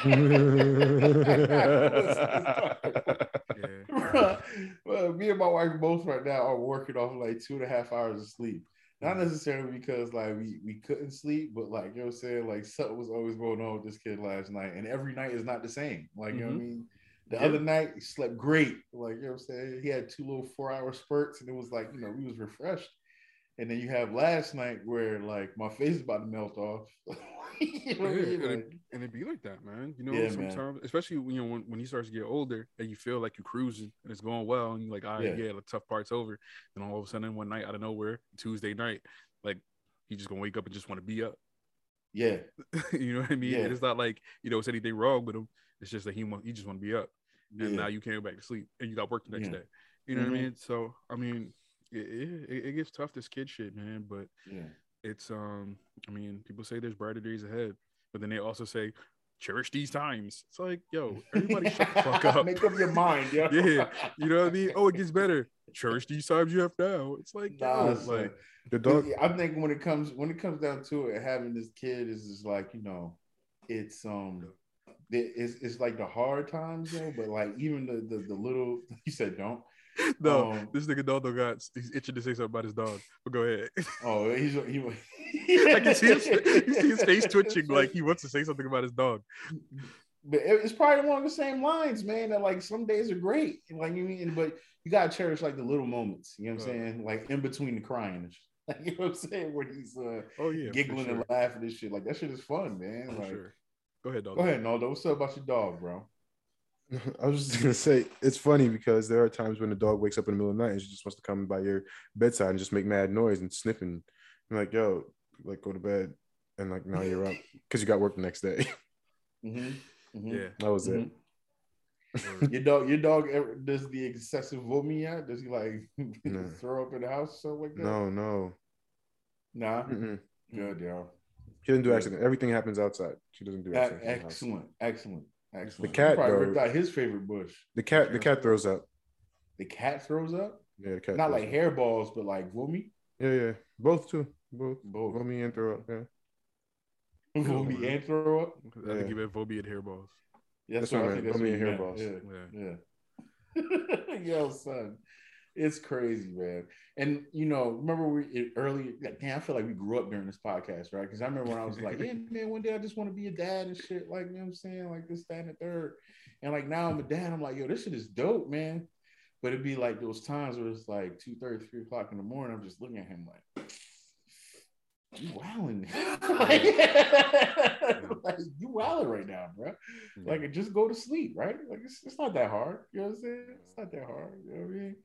well, me and my wife both right now are working off like two and a half hours of sleep. Not necessarily because like we, we couldn't sleep, but like you know what I'm saying, like something was always going on with this kid last night. And every night is not the same. Like, you know what I mean? The Yeah. other night he slept great. Like, you know what I'm saying? He had two little four hour spurts and it was like, you know, he was refreshed. And then you have last night where like my face is about to melt off. you know what I mean? and, it, Like, and it be like that, man. You know, Yeah, man. sometimes, especially when you know when, when he starts to get older and you feel like you're cruising and it's going well, and you're like, ah, all right, Yeah. the tough part's over. And all of a sudden, one night out of nowhere, Tuesday night, like he just gonna wake up and just want to be up. yeah. you know what I mean? Yeah. It's not like you know it's anything wrong with him. It's just that he want he just want to be up, and yeah. now you can't go back to sleep, and you got work the next Yeah. day. You know what Mhm. I mean? So I mean, it, it, it gets tough this kid shit, man. But yeah. it's um i mean people say there's brighter days ahead but then they also say cherish these times it's like yo everybody shut the fuck up Make up your mind, yo. Yeah, you know what i mean oh it gets better cherish these times you have now it's like Nah, yo, like The dog. I think when it comes when it comes down to it, having this kid is just like you know, it's um, it- it's, it's like the hard times though, but like even the the, the little you said don't. no Um, this nigga dog got he's itching to say something about his dog but go ahead Oh, he's he. i can see his, you see his face twitching like he wants to say something about his dog But it's probably along the same lines, man. That like some days are great, like you mean, but you gotta cherish like the little moments. You know what I'm Right. saying? Like in between the crying, like you know what I'm saying, where he's uh, oh yeah giggling sure, and laughing and shit. Like that shit is fun, man. for like, sure. Go ahead dog go ahead, Naldo. What's up about your dog, bro? I was just gonna say it's funny because there are times when the dog wakes up in the middle of the night and she just wants to come by your bedside and just make mad noise and sniffing. I'm like, yo, like go to bed, and like now you're up because you got work the next day. Mm-hmm. yeah that was it. Mhm. Or- Your dog, your dog ever does the excessive vomit yet? Does he like No. throw up in the house or something like that? No, no. Nah. Mm-mm. Good, yo. She doesn't do accident. Everything happens outside. She doesn't do E- accidents. in the house. Excellent, excellent, The cat, He probably though- ripped out his favorite bush. The cat, the cat throws up. The cat throws up, Yeah, the cat. not like hairballs, but like vomit. Yeah, yeah. Both too. Both. Both. Vomit and throw up. Yeah. Vomit and throw up. I think Yeah. you meant Vobie and hairballs. That's, That's what what I I think. That's what vomit you and meant. Yeah. Yeah, yeah. Yo, son, it's crazy, man. And you know, remember we early? Like, damn, I feel like we grew up during this podcast, right? Because I remember when I was like, yeah, man, one day I just want to be a dad and shit. Like, you know what I'm saying? Like this, that, and the third. And like now I'm a dad. I'm like, yo, this shit is dope, man. But it'd be like those times where it's like 2 3 o'clock in the morning. I'm just looking at him like, you wilding. like, like, you wilding right now, bro. Like, just go to sleep, right? Like, it's, it's not that hard. You know what I'm saying? It's not that hard. You know what I mean?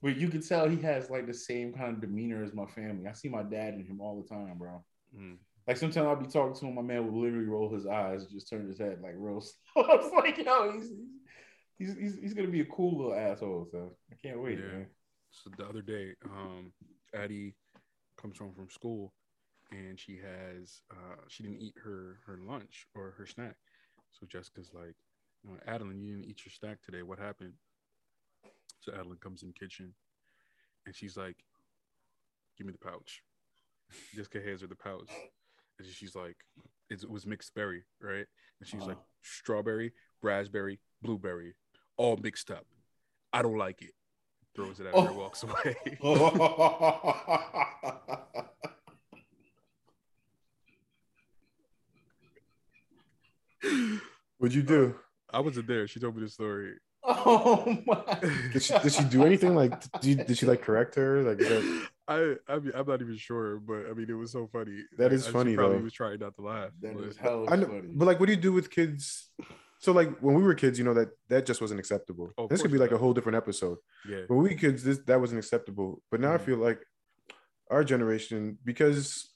But you can tell he has like the same kind of demeanor as my family. I see my dad in him all the time, bro. Mm. Like sometimes I'll be talking to him, my man will literally roll his eyes, just turn his head like real slow. I was like, yo, he's he's he's, he's gonna be a cool little asshole. So I can't wait, Yeah. man. So the other day, um, Addie comes home from school, and she has uh, she didn't eat her her lunch or her snack. So Jessica's like, you know, Adeline, you didn't eat your snack today. What happened? So Adeline comes in the kitchen, and she's like, "Give me the pouch." Jessica hands her the pouch, and she's like, "It was mixed berry, right?" And she's like, Uh-huh. "Strawberry, raspberry, blueberry, all mixed up. I don't like it." Throws it at her and Oh. walks away. What'd you do? I wasn't there. She told me the story. oh my! Did she, did she do anything? Like, did, you, did she like correct her? Like, that, I, I mean, I'm not even sure, but I mean, it was so funny. That is I- she funny, Probably though. was trying not to laugh. That but- is hella I know, funny. but like, what do you do with kids? So like, when we were kids, you know that that just wasn't acceptable. Oh, this could be like a whole different episode. yeah, When we kids, this that wasn't acceptable. But now I Mhm. feel like our generation, because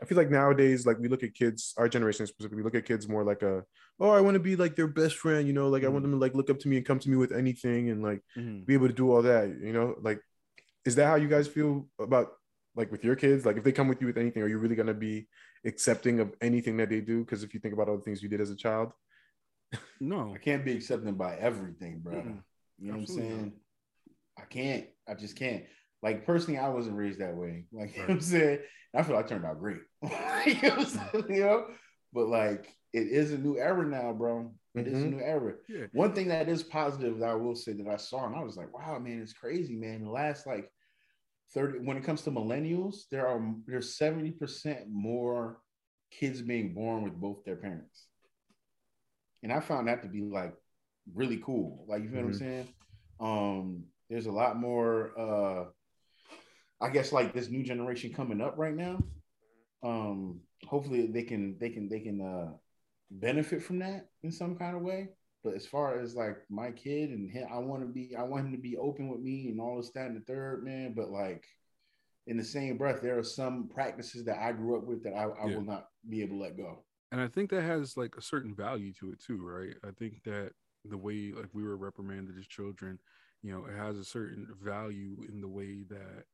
I feel like nowadays, like we look at kids, our generation specifically, look at kids more like a, oh, I want to be like their best friend, you know, like I want them to like look up to me and come to me with anything and like Mhm. be able to do all that, you know, like is that how you guys feel about like with your kids? Like if they come with you with anything, are you really gonna be accepting of anything that they do? Because if you think about all the things you did as a child, no, I can't be accepted by everything, bro. Mm-mm. You know what I'm saying? I can't. I just can't. Like personally, I wasn't raised that way. Like you know what I'm saying? I feel I turned out great. you, know saying? You know? But like it is a new era now, bro. It is a Mhm. new era. yeah, One thing that is positive that I will say that I saw, and I was like, wow, man, it's crazy, man. The last like 30, when it comes to millennials, there are there's 70% more kids being born with both their parents. And I found that to be like really cool. Like, you feel what I'm Mhm. saying? Um, there's a lot more uh I guess like this new generation coming up right now. Um, hopefully they can they can they can uh benefit from that in some kind of way. But as far as like my kid and him, I want to be, I want him to be open with me and all this, that, and the third, man. But like in the same breath, there are some practices that I grew up with that I, I Yeah. will not be able to let go. and I think that has like a certain value to it too, right? I think that the way like we were reprimanded as children, you know, it has a certain value in the way that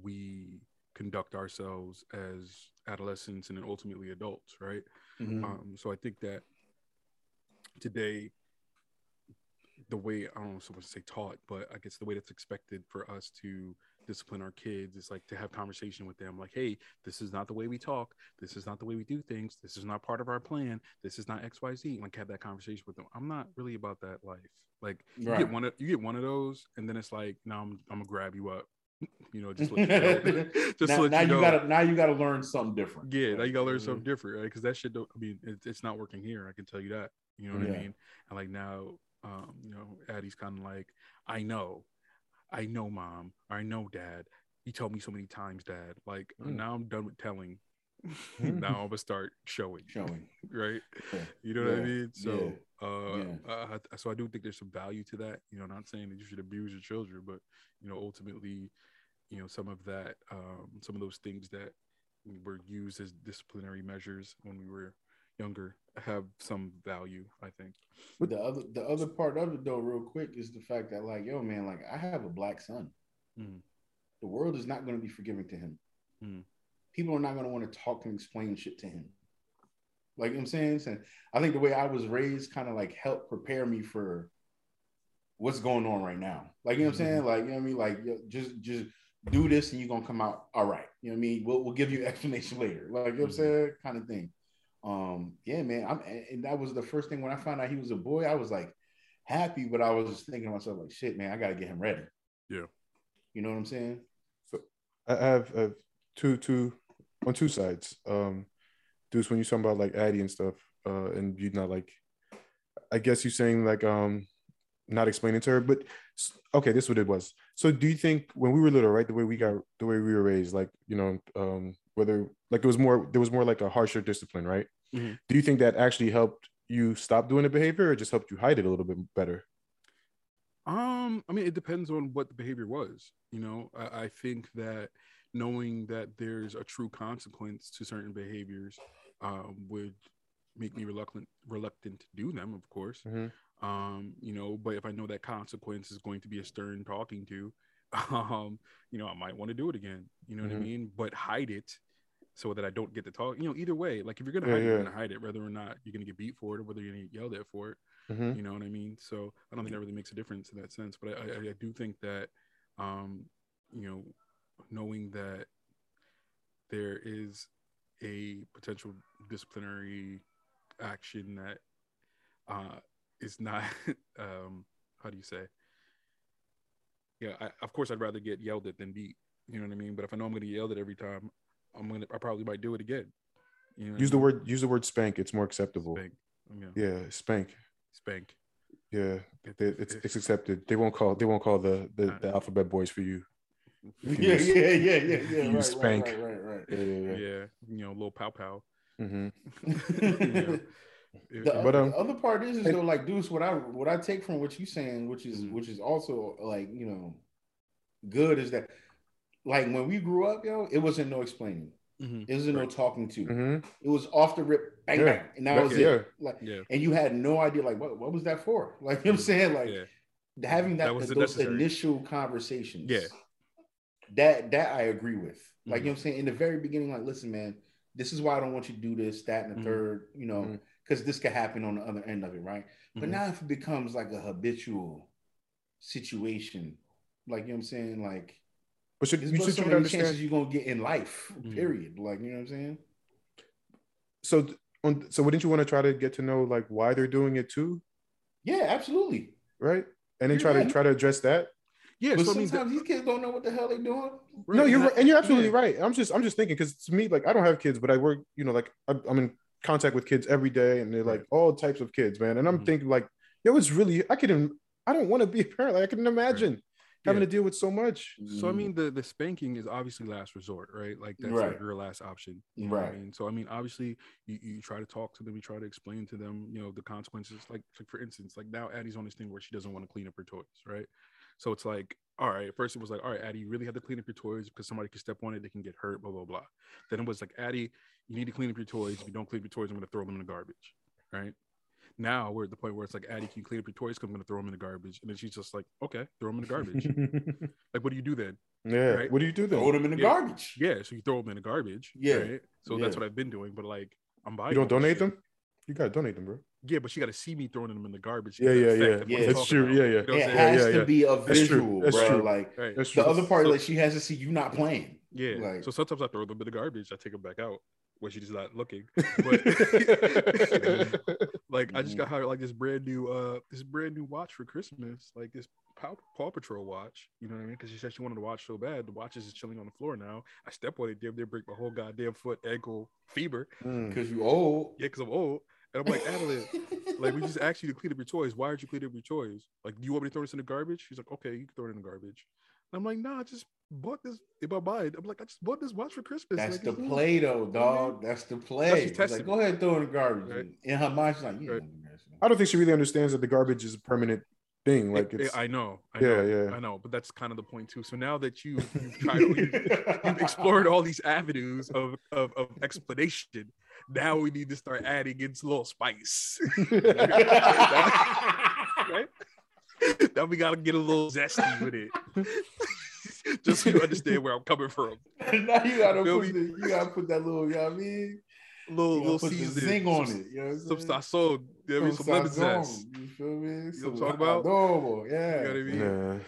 we conduct ourselves as adolescents and then ultimately adults, right? Mhm. Um, so I think that today, the way I don't know someone to say taught, but I guess the way that's expected for us to discipline our kids is like to have conversation with them, like, hey, this is not the way we talk, this is not the way we do things, this is not part of our plan, this is not X Y Z. Like have that conversation with them. I'm not really about that life. Like you get one of you get one of those, and then it's like, no, I'm I'm gonna grab you up, you know, just let you know. just now, let now you you, know. gotta now you gotta learn something different. Yeah, now you gotta learn Mhm. something different, right? Because that shit don't. I mean, it, it's not working here. I can tell you that. You know what Yeah. I mean? And like now, um, you know, Addie's kind of like, I know, I know, mom, or I know, dad. You told me so many times, dad. Like Mm. now I'm done with telling. Mm. now I'm gonna start showing, Showing. right? Yeah. You know what I mean? So, uh, Yeah. uh, so I do think there's some value to that. You know, not saying that you should abuse your children, but you know, ultimately, you know, some of that, um, some of those things that were used as disciplinary measures when we were younger, have some value. I think. But the other the other part of it though, real quick, is the fact that like, yo, man, like I have a black son. Mhm. The world is not going to be forgiving to him. Mhm. People are not going to want to talk and explain shit to him. Like you know what I'm saying, So I think the way I was raised kind of like helped prepare me for what's going on right now. Like you know what I'm saying, like you know what I mean, like just just do this and you're gonna come out all right. You know what I mean? We'll we'll give you explanation later. Like you know what I'm saying, kind of thing. Um, yeah, man. I'm and that was the first thing when I found out he was a boy. I was like happy, but I was just thinking to myself, like, shit, man, I gotta get him ready. Yeah. You know what I'm saying? I have, I have two two on two sides. Um, Deuce, when you're talking about like Addie and stuff, uh, and you not like, I guess you're saying like um, not explaining to her, but okay, this is what it was. So do you think when we were little, right, the way we got, the way we were raised, like you know, um, whether like it was more, there was more like a harsher discipline, right? Mhm. Do you think that actually helped you stop doing the behavior, or just helped you hide it a little bit better? Um, I mean, it depends on what the behavior was. You know, I, I think that knowing that there's a true consequence to certain behaviors um, would make me reluctant reluctant to do them. Of course, Mhm. Um, you know, but if I know that consequence is going to be a stern talking to, um, you know, I might want to do it again. You know what I Mhm. mean? But hide it so that I don't get to talk. You know, either way, like if you're gonna Yeah, hide it, you're gonna hide it, whether or not you're gonna get beat for it or whether you're gonna get yelled at for it. Mhm. You know what I mean? So I don't think that really makes a difference in that sense. But I, I, I do think that, um, you know, knowing that there is a potential disciplinary action that uh, is not, um, how do you say? Yeah, I, of course, I'd rather get yelled at than beat. You know what I mean? But if I know I'm going to get yelled at every time, I'm gonna, I probably might do it again. You know what I Use the mean? word, use the word spank. It's more acceptable. spank. Yeah, Yeah, spank. spank. Yeah, It- it, it's it's accepted. They won't call they won't call the the, the alphabet boys for you. Yeah, use- yeah, yeah, yeah, yeah. you Right, spank. right, right, right, Yeah, yeah, yeah, yeah. you know, little pow pow. hmm right. It- The, But, other, um, the other part is, is though, like Deuce, what I what I take from what you're saying, which is Mhm. which is also like you know, good is that like when we grew up, yo, it wasn't no explaining, Mhm. it wasn't no talking to, hmm it was off the rip, bang Yeah. bang, and that Yeah, was yeah. it. Like, Yeah, and you had no idea, like what what was that for? Like you know what I'm saying, like yeah, having that, That those necessary. initial conversations. Yeah. That that I agree with. Like you know what I'm saying? In the very beginning, like, listen, man, this is why I don't want you to do this, that, and the Mhm. third, you know. Because this could happen on the other end of it, right? But Mhm. now if it becomes like a habitual situation, like you know what I'm saying, like But should, you should so many understand. chances you're gonna get in life, Mhm. period. Like you know what I'm saying? So on, so wouldn't you want to try to get to know like why they're doing it too, Yeah, absolutely. right? And then You're try right. to try to address that. yeah. But So I mean, sometimes these kids don't know what the hell they're doing. no, you're and I- right, and you're absolutely yeah. right. I'm just I'm just thinking because to me like I don't have kids, but I work you know like I'm, I'm in contact with kids every day, and they're like Right. all types of kids, man. And I'm Mhm. thinking like, yo, it's really I couldn't I don't want to be a parent. Like I couldn't imagine having Yeah. to deal with so much. So I mean, the the spanking is obviously last resort, right? Like that's Right. like your last option. You know what I Right. mean, so I mean, obviously, you, you try to talk to them, you try to explain to them, you know, the consequences. Like, like for instance, like now Addie's on this thing where she doesn't want to clean up her toys, right? So it's like, all right, first it was like, all right, Addie, you really have to clean up your toys because somebody can step on it, they can get hurt, blah blah blah. Then it was like, Addie, you need to clean up your toys. If you don't clean up your toys, I'm going to throw them in the garbage, right? Now we're at the point where it's like, Addie, can you clean up your toys? 'Cause I'm going to throw them in the garbage. And then she's just like, okay, throw them in the garbage. like, what do you do then? yeah. Right. What do you do then? Throw them in the Yeah. garbage. Yeah, so you throw them in the garbage. Yeah, Right? So that's what I've been doing. But like, I'm buying. You don't donate shit. them? You gotta donate them, bro. Yeah, but she got to see me throwing them in the garbage. Yeah, yeah, yeah. of what Yeah. I'm That's true. about. Yeah, yeah. You know It has yeah, to yeah. be a That's true. visual, That's bro. true. Like Right. That's the other part, So- like she has to see you not playing. Yeah. Like- so sometimes I throw them in the garbage. I take them back out when she's not looking. But Like I just got her like this brand new uh this brand new watch for Christmas, like this Paw, Paw Patrol watch. You know what I mean? Because she said she wanted to watch so bad. The watch is just chilling on the floor now. I step on it, damn near break my whole goddamn foot, ankle, fever. Mm. Because you old. Yeah, because I'm old. And I'm like, Adeline, like we just asked you to clean up your toys. Why aren't you cleaning up your toys? Like, do you want me to throw this in the garbage? She's like, okay, you can throw it in the garbage. And I'm like, nah, just bought this in my mind. I'm like, I just bought this watch for Christmas. That's Like, the play though, dog. That's the play. That's It's like, go ahead, throw it in the garbage. Right. In her mind, she's like, yeah. Right. I don't think she really understands that the garbage is a permanent thing. Like It- it- I know, I Yeah, know, yeah. I know, but that's kind of the point too. So now that you you've tried, you've, you've explored all these avenues of, of of explanation, Now we need to start adding in a little spice. right? now we gotta get a little zesty with it. Just so you understand where I'm coming from. now you gotta Feel put the, you gotta put that little, you know what I mean? little You little seasoning, zing on some, it. You know what I'm some sazon, you know mean? some lemon zest. You feel me? know what I'm talking about? adobo, yeah. You know what I mean? Nah. And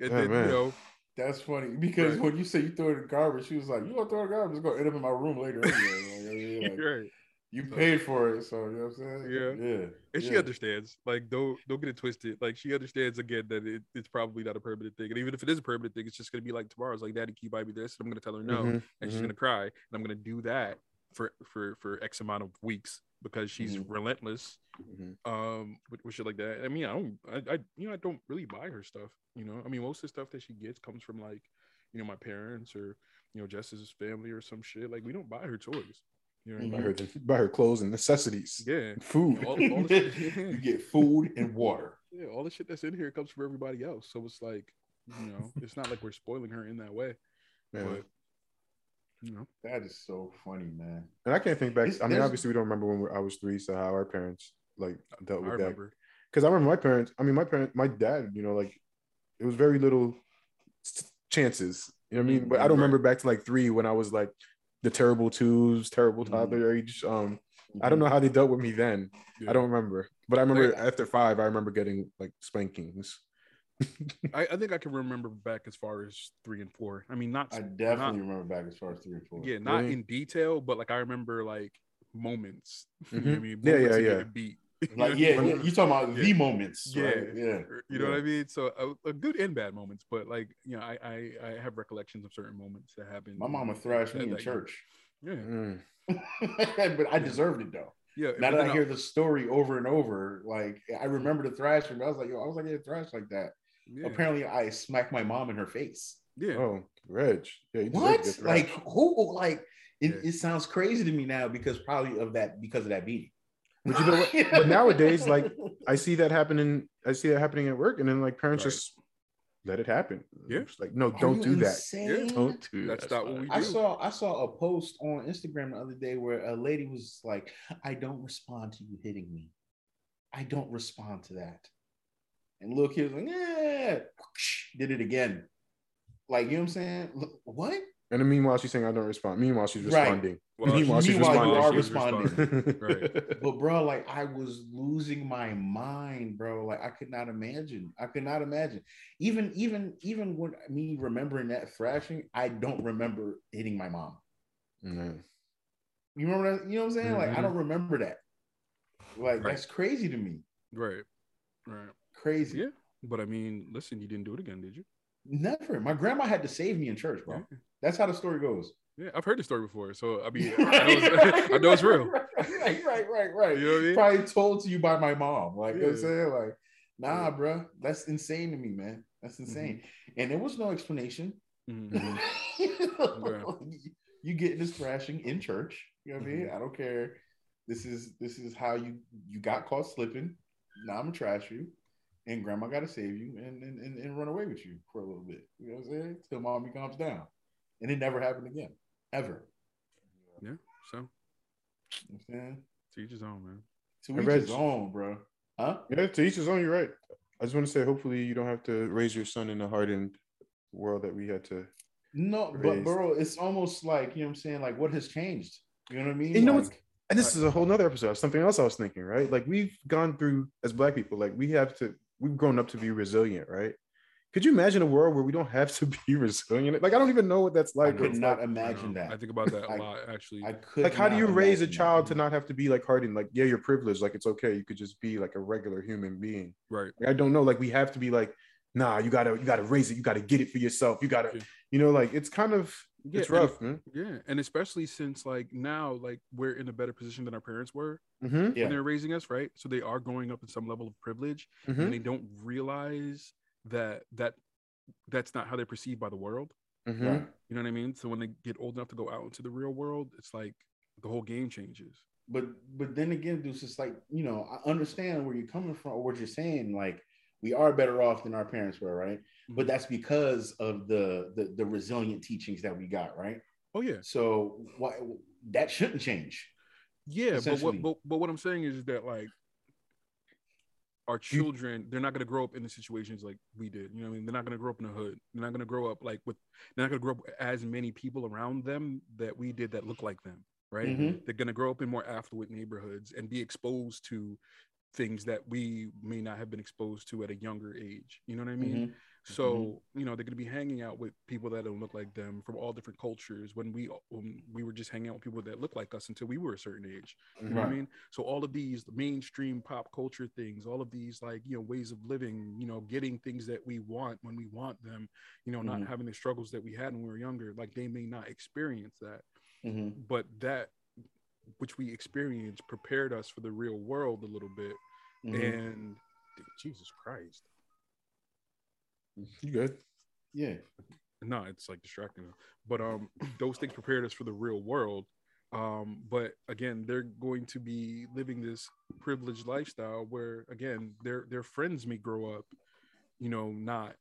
Yeah, then man. you know, That's funny because Right. when you say you throw it in the garbage, she was like, "You gonna throw it in the garbage? It's gonna end up in my room later." Anyway. Like, like, right. You paid for it, so you know what I'm saying? Yeah. yeah. And she understands. Like, don't don't get it twisted. Like, she understands again that it, it's probably not a permanent thing. And even if it is a permanent thing, it's just gonna be like tomorrow's like, Daddy, can you buy me this? And I'm gonna tell her no, Mhm, and she's mhm. gonna cry, and I'm gonna do that for for for X amount of weeks because she's Mhm. relentless. Mhm. Um, with, with shit like that. I mean, I don't, I, I, you know, I don't really buy her stuff. You know, I mean, most of the stuff that she gets comes from like, you know, my parents or you know, Jess's family or some shit. Like, we don't buy her toys. You know what Buy I mm-hmm. her, mean? buy her clothes and necessities, Yeah. food. All, all the shit, you get food and water. yeah, all the shit that's in here comes from everybody else. So it's like, you know, it's not like we're spoiling her in that way. Yeah. But you know, That is so funny, man. And I can't think back. It's- I mean, obviously, we don't remember when we- I was three, so how our parents like dealt I with that. Because I remember my parents. I mean, my parents, my dad. You know, like it was very little chances. You know what I mean? Mm-hmm. But I don't remember back to like three when I was like the terrible twos, terrible Mhm. toddler age. Um, I don't know how they dealt with me then. Yeah. I don't remember. But I remember Like- after five, I remember getting like spankings. I, I think I can remember back as far as three and four. I mean, not I definitely remember back as far as three and four. yeah, not Really? in detail, but like I remember like moments. You know what. I mean? Yeah, Moments yeah, of yeah. Beat. You Like yeah, yeah, you talking about Yeah. the moments, Yeah. right? Yeah, Or- You know what I mean? So a, a good and bad moments, but like you know, I, I I have recollections of certain moments that happened. My mama thrashed me in that- church, Yeah, Mm. but I deserved it though. yeah. Now that I hear the story over and over, like I remember the thrashing, but I was like, yo, I was like getting thrashed like that. yeah, Apparently, I smacked my mom in her face. yeah. Oh, Reg. Yeah, you deserve What? Like who? Like it, Yeah. it sounds crazy to me now because probably of that because of that beating. But you know what? But nowadays, like I see that happening. I see that happening at work, and then like parents Right. just let it happen. Yeah. It's like no, Are don't you do that. insane? Don't do That's that. not what we do. I saw I saw a post on Instagram the other day where a lady was like, "I don't respond to you hitting me. I don't respond to that." And little kid was like, "Yeah," did it again. Like you know what I'm saying? What? And then meanwhile, she's saying I don't respond. Meanwhile, she's Right. responding. Well, Meanwhile, she's Meanwhile, you are responding. responding. Right. But bro, like I was losing my mind, bro. Like I could not imagine. I could not imagine. Even even even when me remembering that thrashing, I don't remember hitting my mom. Mm. You remember that? You know what I'm saying? Like I Mhm. don't remember that. Like Right. that's crazy to me. Right. Right. Crazy. Yeah. But I mean, listen, you didn't do it again, did you? Never. My grandma had to save me in church, bro. Yeah. That's how the story goes. Yeah, I've heard the story before, so I mean, I know it's, I know it's real. Right, right, right, right. You know what I mean? Probably told to you by my mom. Like you know I'm saying? Like, nah, Yeah. bro. That's insane to me, man. That's insane. Mm-hmm. And there was no explanation. Mhm. you get this thrashing in church. You know what I Mm-hmm. mean? I don't care. This is this is how you you got caught slipping. Now I'm gonna trash you. And grandma gotta save you and, and, and, and run away with you for a little bit. You know what I'm saying? Till mommy calms down. And it never happened again. Ever. Yeah. So You know what I'm saying? to each his own, man. To Hey, each his own, bro. Huh? Yeah, to each his own. You're right. I just want to say, hopefully, you don't have to raise your son in a hardened world that we had to. No, but bro, it's almost like you know what I'm saying. Like, what has changed? You know what I mean? You know what's- And this is a whole nother episode. of Something else I was thinking, right? Like we've gone through as Black people, like we have to. We've grown up to be resilient, right? Could you imagine a world where we don't have to be resilient? Like I don't even know what that's like. where could not like- imagine that. I think about that a I- lot, actually. I could. like how do you raise a child that. to not have to be like hardened like yeah you're privileged like it's okay you could just be like a regular human being right. Like, i don't know like we have to be like nah you gotta you gotta raise it you gotta get it for yourself you gotta Yeah. you know like it's kind of Yeah, it's rough man Yeah, and especially since like now, like we're in a better position than our parents were mm-hmm, Yeah. they're raising us, right? So they are growing up in some level of privilege, mm-hmm, and they don't realize that that that's not how they're perceived by the world. mm-hmm. You know what I mean? So when they get old enough to go out into the real world, it's like the whole game changes. But but then again, Deuce, it's like you know I understand where you're coming from or what you're saying. Like we are better off than our parents were, right? But that's because of the the, the resilient teachings that we got, right? Oh yeah, So why that shouldn't change. Yeah, but what but, but what I'm saying is that like our children, they're not gonna grow up in the situations like we did. You know what I mean? They're not gonna grow up in the hood. They're not gonna grow up like with they're not gonna grow up as many people around them that we did that look like them, right? Mhm. They're gonna grow up in more affluent neighborhoods and be exposed to things that we may not have been exposed to at a younger age. You know what I mean? Mhm. So you know they're gonna be hanging out with people that don't look like them from all different cultures. When we when we were just hanging out with people that look like us until we were a certain age. You know what I mean? So all of these mainstream pop culture things, all of these like you know ways of living, you know, getting things that we want when we want them, you know, not Mhm. having the struggles that we had when we were younger. Like they may not experience that, Mhm. but that which we experienced prepared us for the real world a little bit. Mhm. And Jesus Christ. You good? yeah. no it's like distracting but um those things prepared us for the real world um but again they're going to be living this privileged lifestyle where again their their friends may grow up you know not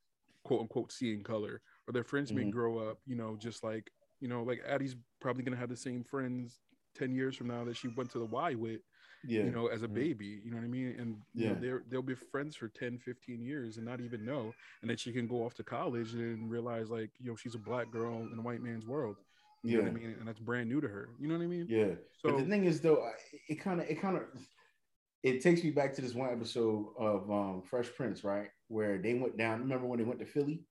quote unquote seeing color or their friends may Mhm. grow up you know just like you know like addie's probably going to have the same friends 10 years from now that she went to the y with Yeah. you know as a Mhm. baby you know what i mean and you know, they're, they'll be friends for 10 15 years and not even know and then she can go off to college and realize like you know she's a black girl in a white man's world you know yeah. what i mean and that's brand new to her you know what i mean Yeah. so but the thing is, though, it kind of, it kind of, it takes me back to this one episode of um, Fresh Prince, right, where they went down. Remember when they went to Philly?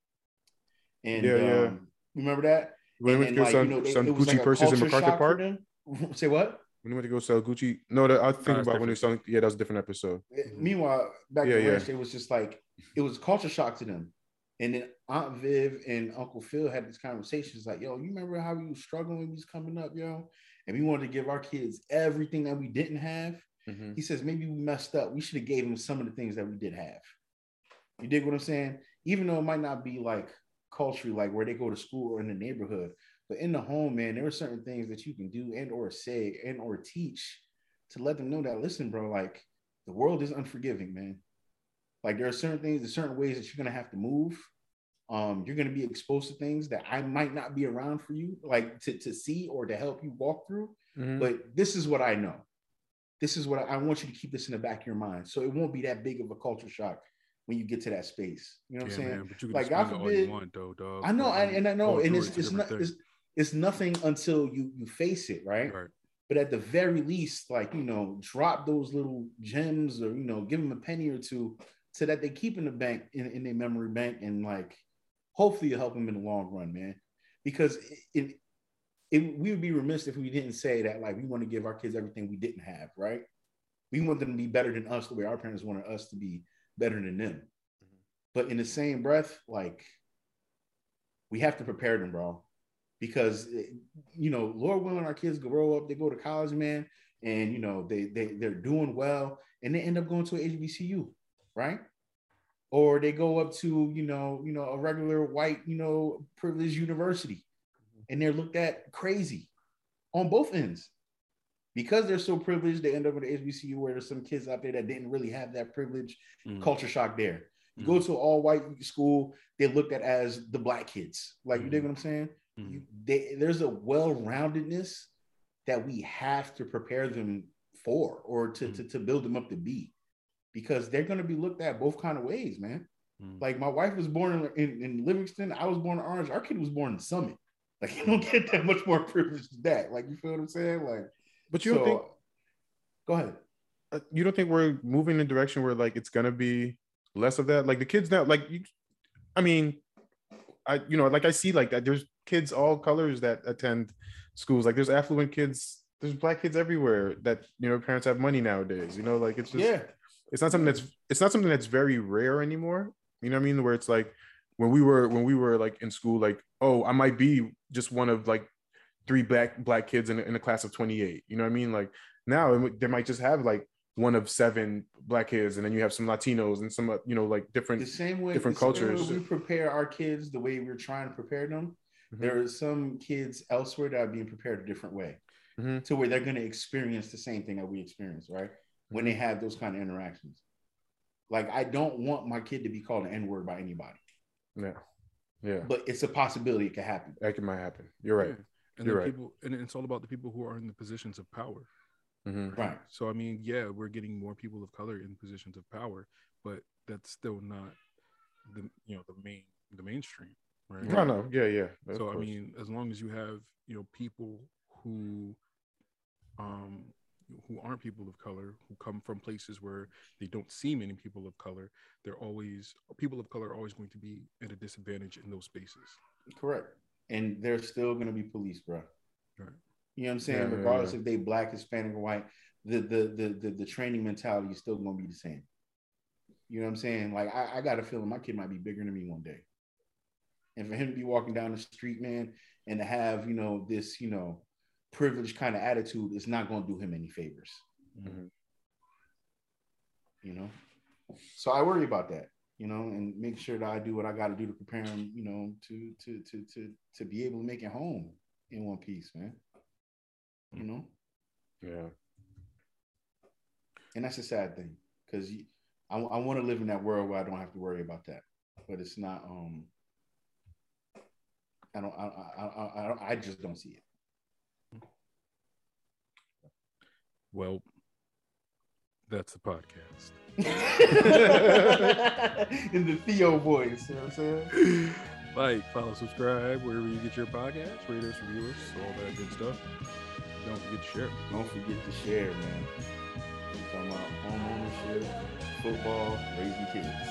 And Yeah, yeah. um, remember that? When And we went to like, sell you know, they- some it was Gucci like a purses in MacArthur Park. Say what? When we went to go sell Gucci. No, that, I think thinking that's about when they were selling. Yeah, that was a different episode. Meanwhile, back Yeah, in the yeah. ranch, it was just like it was culture shock to them. And then Aunt Viv and Uncle Phil had these conversations like, yo, you remember how we was struggling when we was coming up, yo? And we wanted to give our kids everything that we didn't have. Mhm. He says, maybe we messed up. We should have gave them some of the things that we did have. You dig what I'm saying? Even though it might not be like culturally, like where they go to school or in the neighborhood, but in the home, man, there are certain things that you can do and or say and or teach to let them know that, listen, bro, like the world is unforgiving, man. Like there are certain things, there's certain ways that you're gonna have to move. Um, you're gonna be exposed to things that I might not be around for you, like to, to see or to help you walk through. Mhm. But this is what I know. This is what I, I want you to keep this in the back of your mind. So it won't be that big of a culture shock when you get to that space. You know what yeah, I'm saying? man, but you can Like, God all forbid- want though dog I know, Like, and, I know, and it's it's a it's different not it's, it's nothing until you you face it, right? right But at the very least, like you know, drop those little gems or you know, give them a penny or two so that they keep in the bank in, in their memory bank and like hopefully it'll help them in the long run, man. Because it, it, it we would be remiss if we didn't say that like we want to give our kids everything we didn't have, right? We want them to be better than us the way our parents wanted us to be better than them. Mm-hmm. But in the same breath, like we have to prepare them, bro. Because eh, you know, Lord willing, our kids grow up, they go to college, man, and you know, they they they're doing well, and they end up going to a HBCU, right? Or they go up to you know, you know, a regular white, you know, privileged university, and they're looked at crazy on both ends. Because they're so privileged, they end up at an HBCU where there's some kids out there that didn't really have that privilege, Mm. culture shock there. You Mm. go to all white school, they're looked at as the black kids. Like you dig Mhm. what I'm saying? Mhm. You, they, there's a well-roundedness that we have to prepare them for or to, Mhm. to, to build them up to be because they're going to be looked at both kind of ways, man. Mm. Like my wife was born in, in, in Livingston. I was born in Orange. Our kid was born in Summit. Like you don't get that much more privilege than that. Like you feel what I'm saying? Like, But you don't think go ahead. uh, you don't think we're moving in a direction where like it's gonna be less of that? Like the kids now, like you, I mean, I you know like I see like that. There's kids all colors that attend schools. Like there's affluent kids. There's black kids everywhere that you know parents have money nowadays. You know, like it's just yeah. it's not something that's it's not something that's very rare anymore. You know what I mean? Where it's like when we were when we were like in school, like oh I might be just one of like three black black kids in, a- in a class of 28. You know what I mean? Like now they might just have like one of seven black kids, and then you have some Latinos and some uh, you know like different. the same way different the same way cultures. we prepare our kids the way we're trying to prepare them Mhm. there are some kids elsewhere that are being prepared a different way Mhm. to where they're going to experience the same thing that we experience right when Mm-hmm. they have those kind of interactions like i don't want my kid to be called an n-word by anybody Yeah, yeah, but it's a possibility it could happen that can might happen. You're right. Yeah. and You're right. people and it's all about the people who are in the positions of power Mhm. Right. So I mean, yeah, we're getting more people of color in positions of power, but that's still not the you know the main the mainstream, right? No, no, yeah, yeah. of so I mean, as long as you have you know people who um who aren't people of color who come from places where they don't see many people of color they're always people of color are always going to be at a disadvantage in those spaces Correct. And they're still gonna be police, bro. Right. You know what I'm saying? Yeah, yeah, Regardless yeah. if they black, Hispanic, or white, the the the the, the training mentality is still gonna be the same. You know what I'm saying? Like I, I got a feeling my kid might be bigger than me one day. And for him to be walking down the street, man, and to have, you know, this, you know, privileged kind of attitude is not gonna do him any favors. Mhm. You know? So I worry about that, you know, and make sure that I do what I gotta do to prepare him, you know, to to to to to be able to make it home in one piece, man. You know? yeah. and that's a sad thing because I, I want to live in that world where I don't have to worry about that, but it's not. Um, I don't. I I I, I, I just don't see it. well that's the podcast in the Theo voice, you know what I'm saying? like follow subscribe wherever you get your podcasts rate us review us all that good stuff don't forget to share Don't forget to share, man. We're talking about home ownership, football, raising kids.